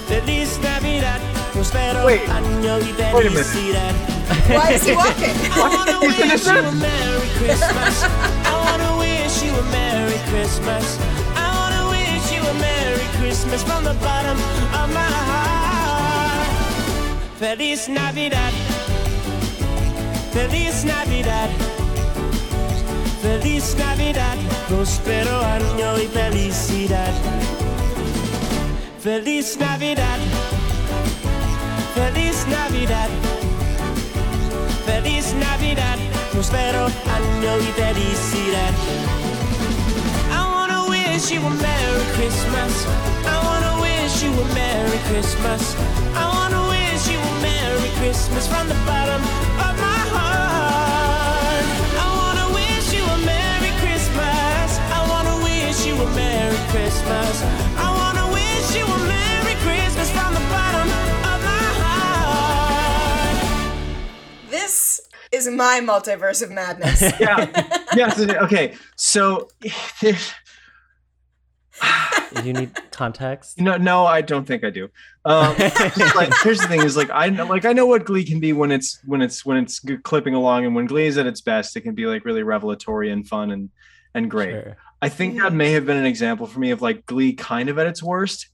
Feliz Navidad. Prospero Wait. año y Wait a minute. felicidad. Why is he walking? I wanna <laughs> wish you a Merry Christmas. I wanna wish you a Merry Christmas. I wanna wish you a Merry Christmas from the bottom of my heart. Feliz Navidad. Feliz Navidad. Feliz Navidad. Prospero año y felicidad. Feliz Navidad. Feliz Navidad. Feliz Navidad, prospero año y felicidad. I wanna wish you a Merry Christmas. I wanna wish you a Merry Christmas. I wanna wish you a Merry Christmas from the bottom of my heart. You a Merry Christmas. I wanna wish you a Merry Christmas from the bottom of my heart. This is my multiverse of madness. <laughs> Yeah. yes. Okay. So there's <sighs> you need context. No, no, I don't think I do. Um, like here's the thing: is like I know, like I know what Glee can be when it's when it's when it's clipping along, and when Glee is at its best, it can be like really revelatory and fun and and great. Sure. I think that may have been an example for me of like Glee kind of at its worst,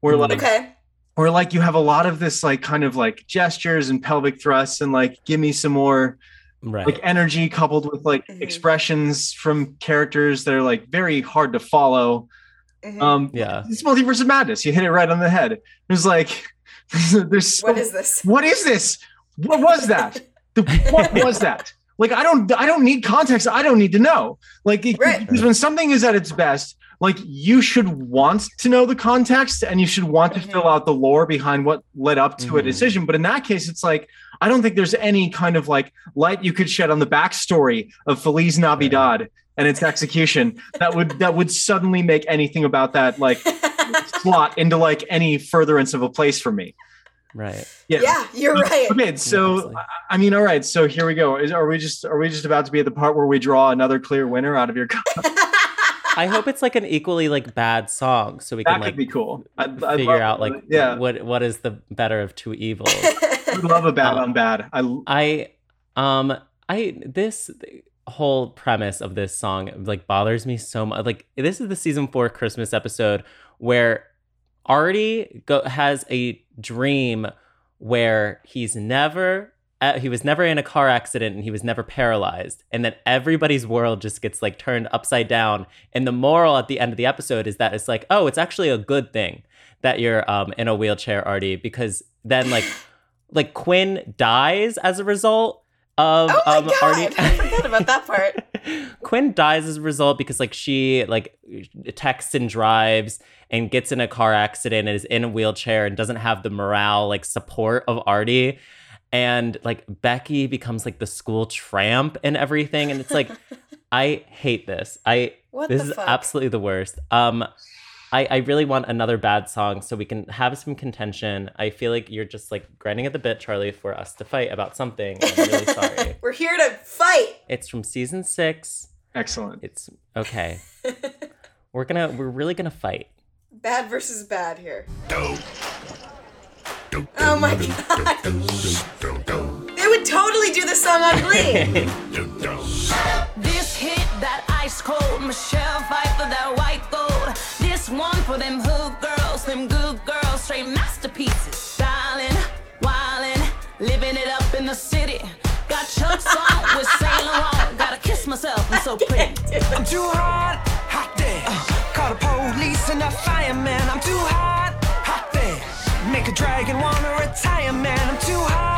where like okay. where like you have a lot of this like kind of like gestures and pelvic thrusts and like give me some more Right. like energy coupled with like expressions from characters that are like very hard to follow. Mhm. Um, yeah. it's multiverse of madness. You hit it right on the head. It was like, <laughs> there's so, What is this? What is this? What was that? The- what <laughs> was that? Like I don't I don't need context. I don't need to know. Like it- Right. because when something is at its best, like you should want to know the context and you should want to fill out the lore behind what led up to a Mhm. decision. But in that case, it's like I don't think there's any kind of like light you could shed on the backstory of Feliz Navidad and its execution that would that would suddenly make anything about that like <laughs> slot into like any furtherance of a place for me. Right. Yeah, you're right. Okay, so I- I mean, all right. So here we go. Is, are we just are we just about to be at the part where we draw another clear winner out of your cup? <laughs> <laughs> I hope it's like an equally like bad song, so we That can like be cool. I'd, I'd figure out like yeah, what what is the better of two evils. we love a bad Um, on bad. I I um I this whole premise of this song like bothers me so much. Like this is the season 4 Christmas episode where Artie go, has a dream where he's never uh, he was never in a car accident and he was never paralyzed and then everybody's world just gets like turned upside down. And the moral at the end of the episode is that it's like oh it's actually a good thing that you're um in a wheelchair Artie because then like <sighs> like Quinn dies as a result of Oh my um god, Artie I forgot about that part. <laughs> Quinn dies as a result because like she like texts and drives and gets in a car accident and is in a wheelchair and doesn't have the morale like support of Artie. And like Becky becomes like the school tramp and everything. And it's like, <laughs> I hate this. I What this is fuck? absolutely the worst. Um I, I really want another bad song so we can have some contention. I feel like you're just like grinding at the bit, Charlie, for us to fight about something. I'm really <laughs> sorry. We're here to fight. It's from season six. Excellent. It's okay. we're gonna we're really gonna fight. Bad versus bad here. Oh my god. They would totally do this song on Glee. <laughs> This hit that ice cold Michelle fight for that white gold. This one for them hood girls, them good girls, straight masterpieces. Styling, wildin', living it up in the city. Got Chuck's on with Saint Laurent. Gotta kiss myself, I'm so pretty. I'm too hot, hot there. Call the police and a fireman. I'm too hot, hot there. Make a dragon wanna retire, man. I'm too hot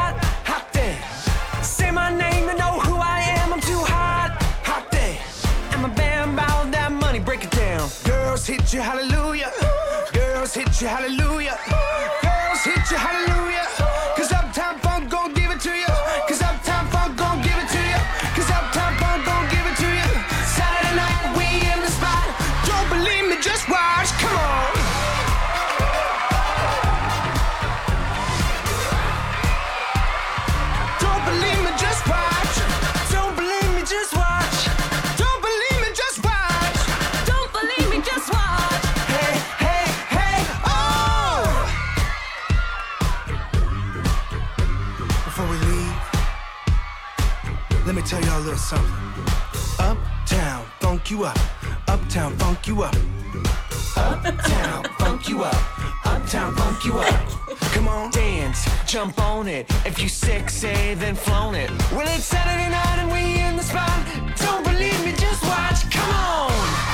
Hit you, hallelujah. Girls hit you, hallelujah. Girls hit you, hallelujah. A little something. Uptown, funk you up. Uptown, funk you up. Uptown, funk you up. Uptown, funk you up. Come on, dance, jump on it. If you sexy, then flown it. Well, it's Saturday night and we in the spot. Don't believe me, just watch. Come on.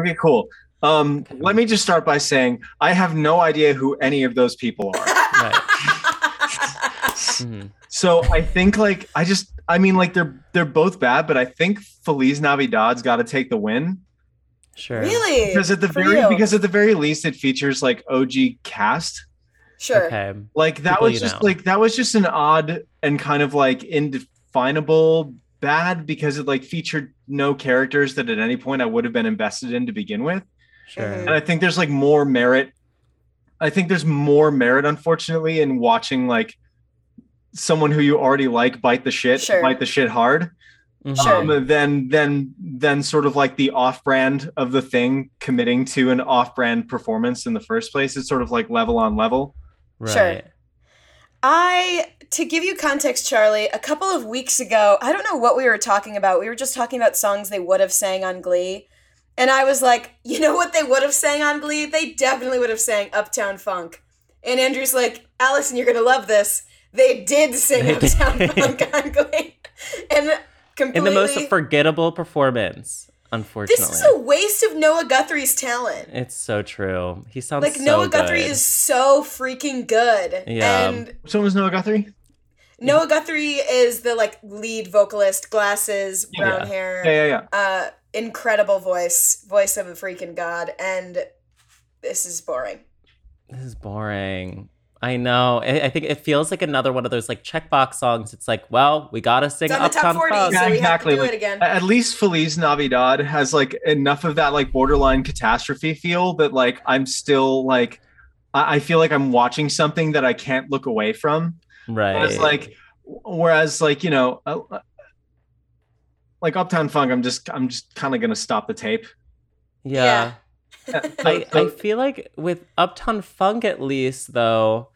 Okay, cool. Um, let me just start by saying I have no idea who any of those people are. <laughs> Right. Mhm. So I think like I just I mean like they're they're both bad, but I think Feliz Navidad's got to take the win Sure. Really? because at the For very you? because at the very least it features like OG cast. Sure. Okay. Like that People was just know. like that was just an odd and kind of like indefinable bad because it like featured no characters that at any point I would have been invested in to begin with. Sure. And I think there's like more merit. I think there's more merit, unfortunately, in watching like someone who you already like bite the shit, Sure. bite the shit hard. Mhm. Sure. Um, than than than sort of like the off-brand of the thing committing to an off-brand performance in the first place. It's sort of like level on level. Right. Sure. I to give you context, Charlie, a couple of weeks ago, I don't know what we were talking about. We were just talking about songs they would have sang on Glee. And I was like, you know what they would have sang on Glee? They definitely would have sang Uptown Funk. And Andrew's like, Allison, you're gonna love this. They did sing <laughs> Uptown Funk on Glee. <laughs> And completely In the most forgettable performance, unfortunately. This is a waste of Noah Guthrie's talent. It's so true. He sounds Like so Noah Guthrie is so freaking good. Yeah. And So was Noah Guthrie? Noah Guthrie is the like lead vocalist, glasses, brown Yeah. hair. Yeah, yeah, Uh incredible voice, voice of a freaking god and this is boring. This is boring. I know. I, I think it feels like another one of those like checkbox songs. It's like, well, we gotta sing It's on the top Uptown 40, Funk. so we have to do like, it again. At least Feliz Navidad has like enough of that like borderline catastrophe feel that like I'm still like I, I feel like I'm watching something that I can't look away from. Right. Whereas like whereas like you know uh, uh, like Uptown Funk, I'm just I'm just kind of gonna stop the tape. Yeah. Yeah, <laughs> I, I feel like with Uptown Funk at least though,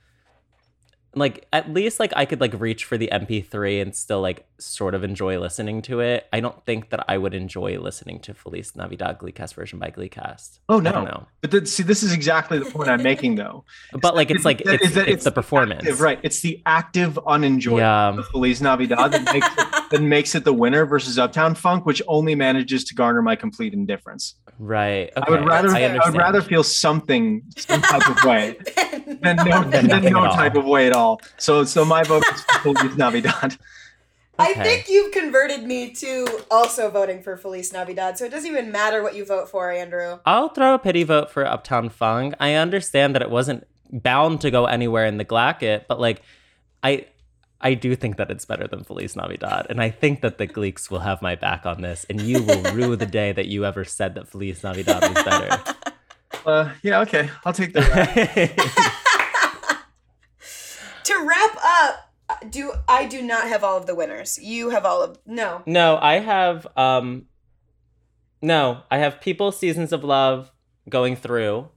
like at least like I could like reach for the MP3 and still like sort of enjoy listening to it. I don't think that I would enjoy listening to Feliz Navidad Gleecast version by Gleecast. Oh I no! don't know. But th- see, this is exactly the point I'm making, though. <laughs> But like it's like it's, that it's, the the performance. active- right? It's the active unenjoyment Yeah. of Feliz Navidad that makes, it, <laughs> that makes it the winner versus Uptown Funk, which only manages to garner my complete indifference. Right. I would rather I I would rather feel something some type of way <laughs> than no, Than than no all. type of way at all. So so my vote is for Feliz Navidad. <laughs> I think you've converted me to also voting for Feliz Navidad, so it doesn't even matter what you vote for, Andrew. I'll throw a pity vote for Uptown Funk. I understand that it wasn't bound to go anywhere in the Glacket, but like I I do think that it's better than Feliz Navidad. And I think that the Gleeks will have my back on this, and you will rue the day that you ever said that Feliz Navidad was better. <laughs> Uh, yeah, okay, I'll take that. <laughs> To wrap up, do I do not have all of the winners. You have all of no. no, I have um no, I have People Seasons of Love going through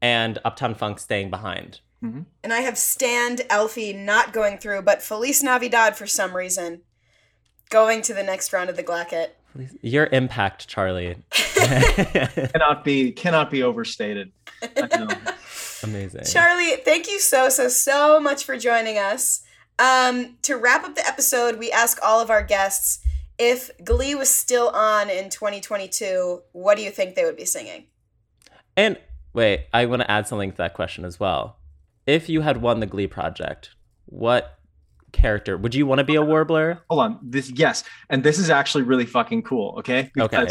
and Uptown Funk staying behind. And I have Stand Alfie not going through, but Feliz Navidad for some reason going to the next round of the Glacket. Your impact, Charlie. <laughs> <laughs> cannot be cannot be overstated. I know. Amazing. Charlie, thank you so so so much for joining us. Um, to wrap up the episode, we ask all of our guests if Glee was still on in 2022, what do you think they would be singing? And wait, I want to add something to that question as well. If you had won the Glee project, what character would you want to be a warbler? Hold on. This yes, and this is actually really fucking cool. Okay. Okay.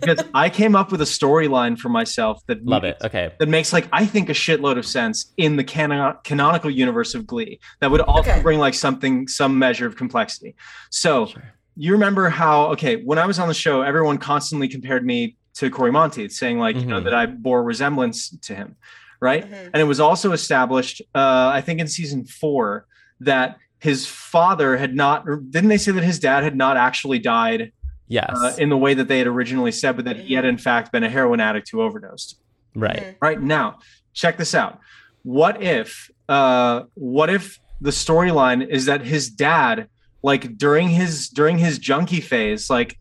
because I came up with a storyline for myself that Love it. Okay. that makes like I think a shitload of sense in the canon- canonical universe of Glee. That would also Okay. bring like something, some measure of complexity. So you remember how? Okay, when I was on the show, everyone constantly compared me to Cory Monteith, saying like you know Mhm. that I bore resemblance to him, right? Mhm. And it was also established, uh, I think, in season four that his father had not. Didn't they say that his dad had not actually died? Yes. Uh, in the way that they had originally said, but that he had in fact been a heroin addict who overdosed right. right now check this out what if uh what if the storyline is that his dad like during his during his junkie phase like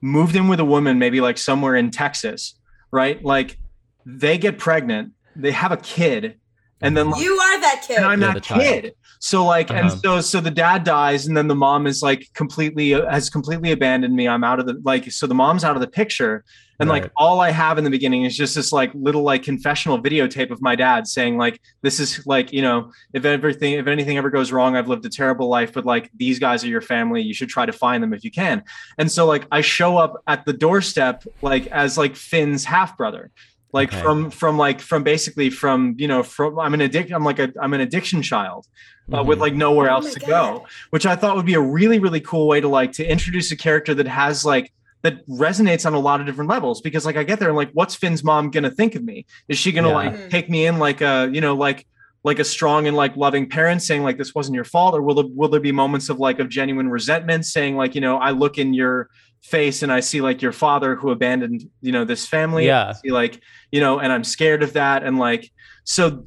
moved in with a woman maybe like somewhere in texas right like they get pregnant they have a kid and then like, You are that kid. and I'm You're that kid. So like, and Uh-huh. so so the dad dies, and then the mom is like completely has completely abandoned me. I'm out of the like, so the mom's out of the picture, and Right. like all I have in the beginning is just this like little like confessional videotape of my dad saying like, this is like you know if everything if anything ever goes wrong, I've lived a terrible life, but like these guys are your family. You should try to find them if you can. And so like I show up at the doorstep like as like Finn's half brother like Okay. from from like from basically from you know from i'm an addict i'm like a i'm an addiction child uh, with Mhm. like nowhere Oh else my to God. go which i thought would be a really really cool way to like to introduce a character that has like that resonates on a lot of different levels because like i get there and like what's finn's mom gonna think of me is she gonna Yeah. like Mhm. take me in like a you know like like a strong and like loving parent saying like this wasn't your fault or will there, will there be moments of like of genuine resentment saying like you know i look in your face and i see like your father who abandoned you know this family Yeah. See, like you know and i'm scared of that and like so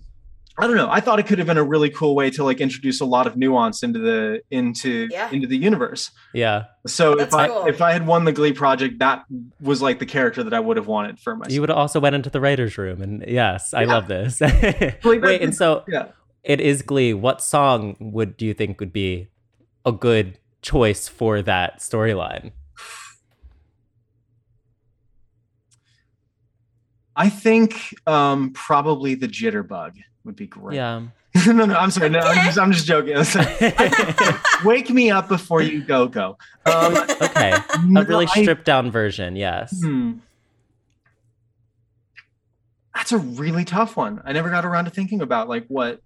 I don't know. I thought it could have been a really cool way to like introduce a lot of nuance into the into Yeah. into the universe. Yeah. So That's if I cool. if I had won the Glee project, that was like the character that I would have wanted for myself. You would have also went into the writer's room, and yes, I Yeah. love this. <laughs> Wait, and so <laughs> yeah. it is Glee. What song would do you think would be a good choice for that storyline? I think um probably the jitterbug would be great. Yeah. <laughs> no, no, I'm sorry. No, I'm just, I'm just joking. <laughs> Wake me up before you go go. Um, Okay. A really I- stripped down version, yes. Hmm. That's a really tough one. I never got around to thinking about like what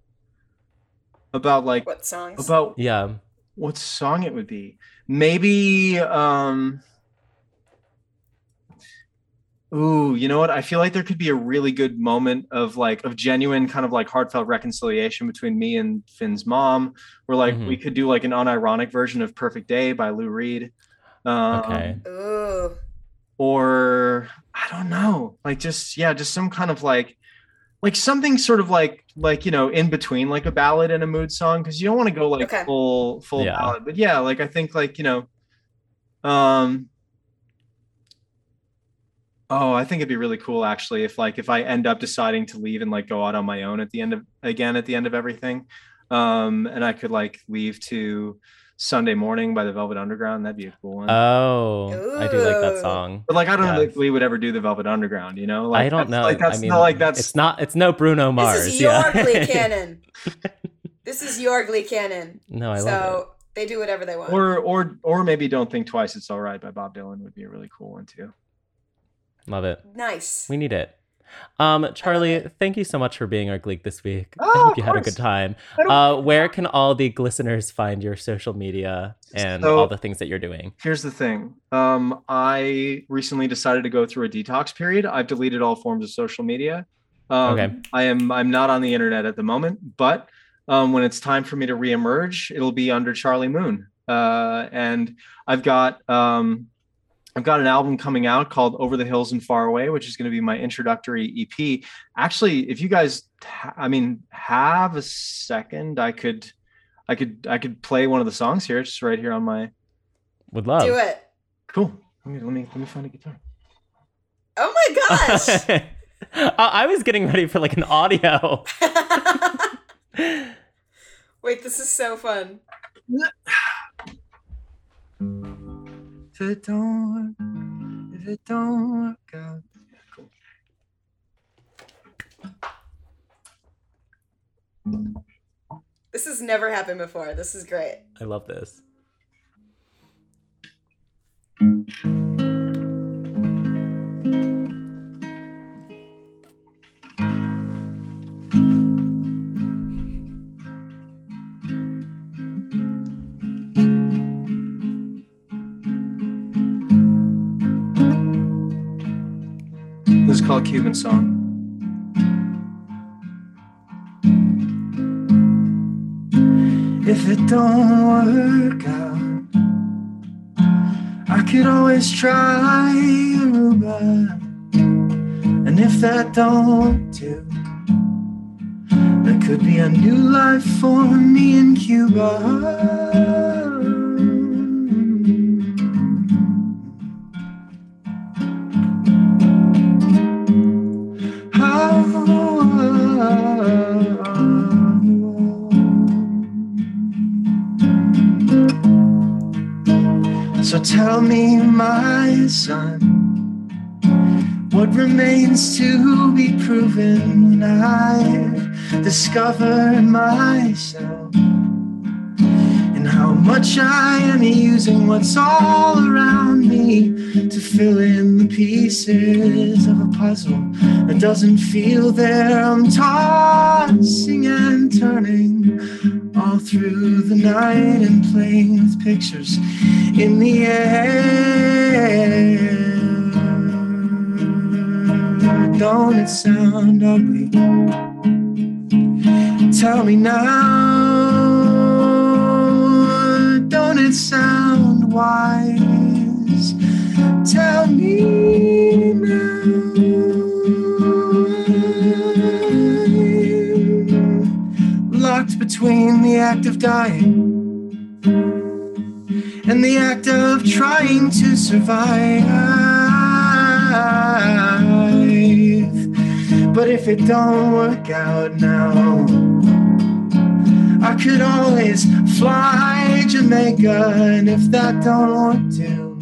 about like What songs? about Yeah. what song it would be. Maybe um Ooh, you know what? I feel like there could be a really good moment of like of genuine kind of like heartfelt reconciliation between me and Finn's mom, where like Mhm. we could do like an unironic version of Perfect Day by Lou Reed. Um, Okay. Ooh. or I don't know, like just yeah, just some kind of like like something sort of like like you know in between like a ballad and a mood song because you don't want to go like Okay. full full Yeah. ballad, but yeah, like I think like you know, um. Oh, I think it'd be really cool actually if like if I end up deciding to leave and like go out on my own at the end of again at the end of everything. Um and I could like leave to Sunday morning by the Velvet Underground. That'd be a cool one. Oh, I do like that song. But like I don't know Yeah. if we would ever do the Velvet Underground, you know? Like, I don't know. Like that's I mean, not like that's it's not. It's no Bruno Mars. This is your yeah. Glee canon. <laughs> this is your Glee canon. no, I so love it. So they do whatever they want. or or or maybe don't think twice. It's all right by Bob Dylan would be a really cool one too. Love it. nice. We need it. Um, Charlie, thank you so much for being our Gleek this week. I Oh, hope of you had a good time. Uh, where can all the glisteners find your social media and So- all the things that you're doing? Here's the thing. Um, I recently decided to go through a detox period. I've deleted all forms of social media. Um, Okay. I am I'm not on the internet at the moment, but um, when it's time for me to reemerge, it'll be under Charlie Moon. Uh, and I've got um, I've got an album coming out called Over the Hills and Far Away, which is going to be my introductory EP. Actually, if you guys, ha- I mean, have a second, I could, I could, I could play one of the songs here, just right here on my. Would love. Do it. Cool. Let me let me let me find a guitar. Oh my gosh. <laughs> I I was getting ready for like an audio. <laughs> Wait, this is so fun. <laughs> If it don't, if it don't work out. Cool. This has never happened before. This is great. I love this. Cuban Song. If it don't work out, I could always try Aruba. And if that don't do, there could be a new life for me in Cuba. Tell me, my son, what remains to be proven when I've discovered myself and how much I am using what's all around me to fill in the pieces of a puzzle that doesn't feel there. I'm tossing and turning all through the night and playing with pictures in the air. Don't it sound ugly? Tell me now. Don't it sound wise? Tell me now. Between the act of dying and the act of trying to survive. But if it don't work out now, I could always fly Jamaica, and if that don't work too.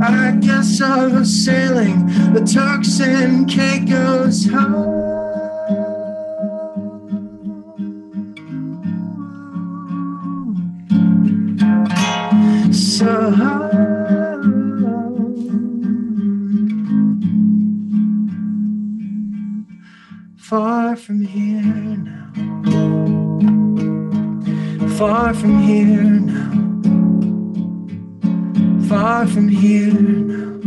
I guess I'll go sailing the Turks and Caicos home. Far from here now, far from here now, far from here now,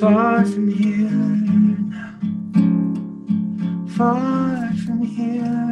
far from here now, far from here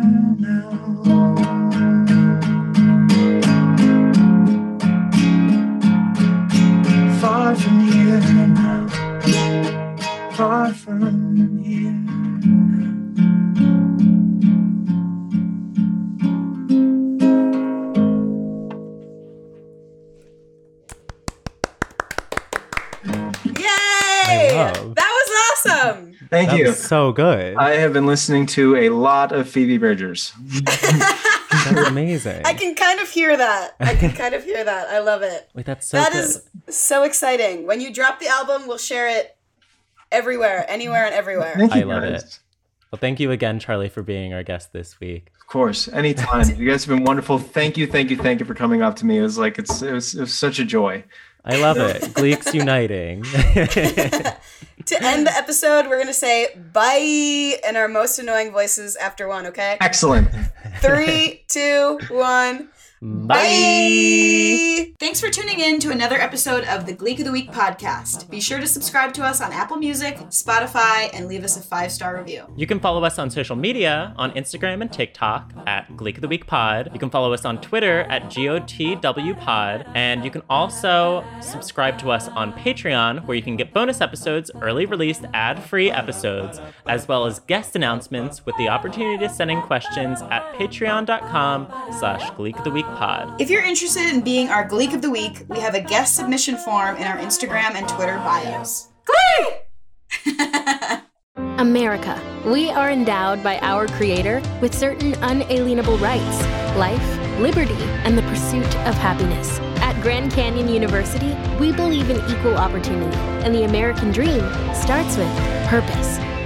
so good. I have been listening to a lot of Phoebe Bridgers. <laughs> That's amazing. I can kind of hear that. I can kind of hear that. I love it. Wait, that's so That good. is so exciting. When you drop the album, we'll share it everywhere, anywhere, and everywhere. Thank you, I love guys. it. Well, thank you again, Charlie, for being our guest this week. Of course, anytime. you guys have been wonderful. Thank you, thank you, thank you for coming up to me. It was like it's it was, it was such a joy. I love it. <laughs> Gleeks uniting. <laughs> To end the episode, we're going to say bye in our most annoying voices after one, okay? Excellent. Three, two, one. Bye. Thanks for tuning in to another episode of the Gleek of the Week podcast. Be sure to subscribe to us on Apple Music, Spotify, and leave us a five star review. You can follow us on social media on Instagram and TikTok at Gleek of the Week Pod. You can follow us on Twitter at GOTW Pod. And you can also subscribe to us on Patreon, where you can get bonus episodes, early released ad free episodes, as well as guest announcements with the opportunity to send in questions at patreon.com slash Gleek of the Week Pod. If you're interested in being our Gleek of the Week, we have a guest submission form in our Instagram and Twitter bios. Glee! <laughs> America. We are endowed by our Creator with certain unalienable rights life, liberty, and the pursuit of happiness. At Grand Canyon University, we believe in equal opportunity, and the American dream starts with purpose.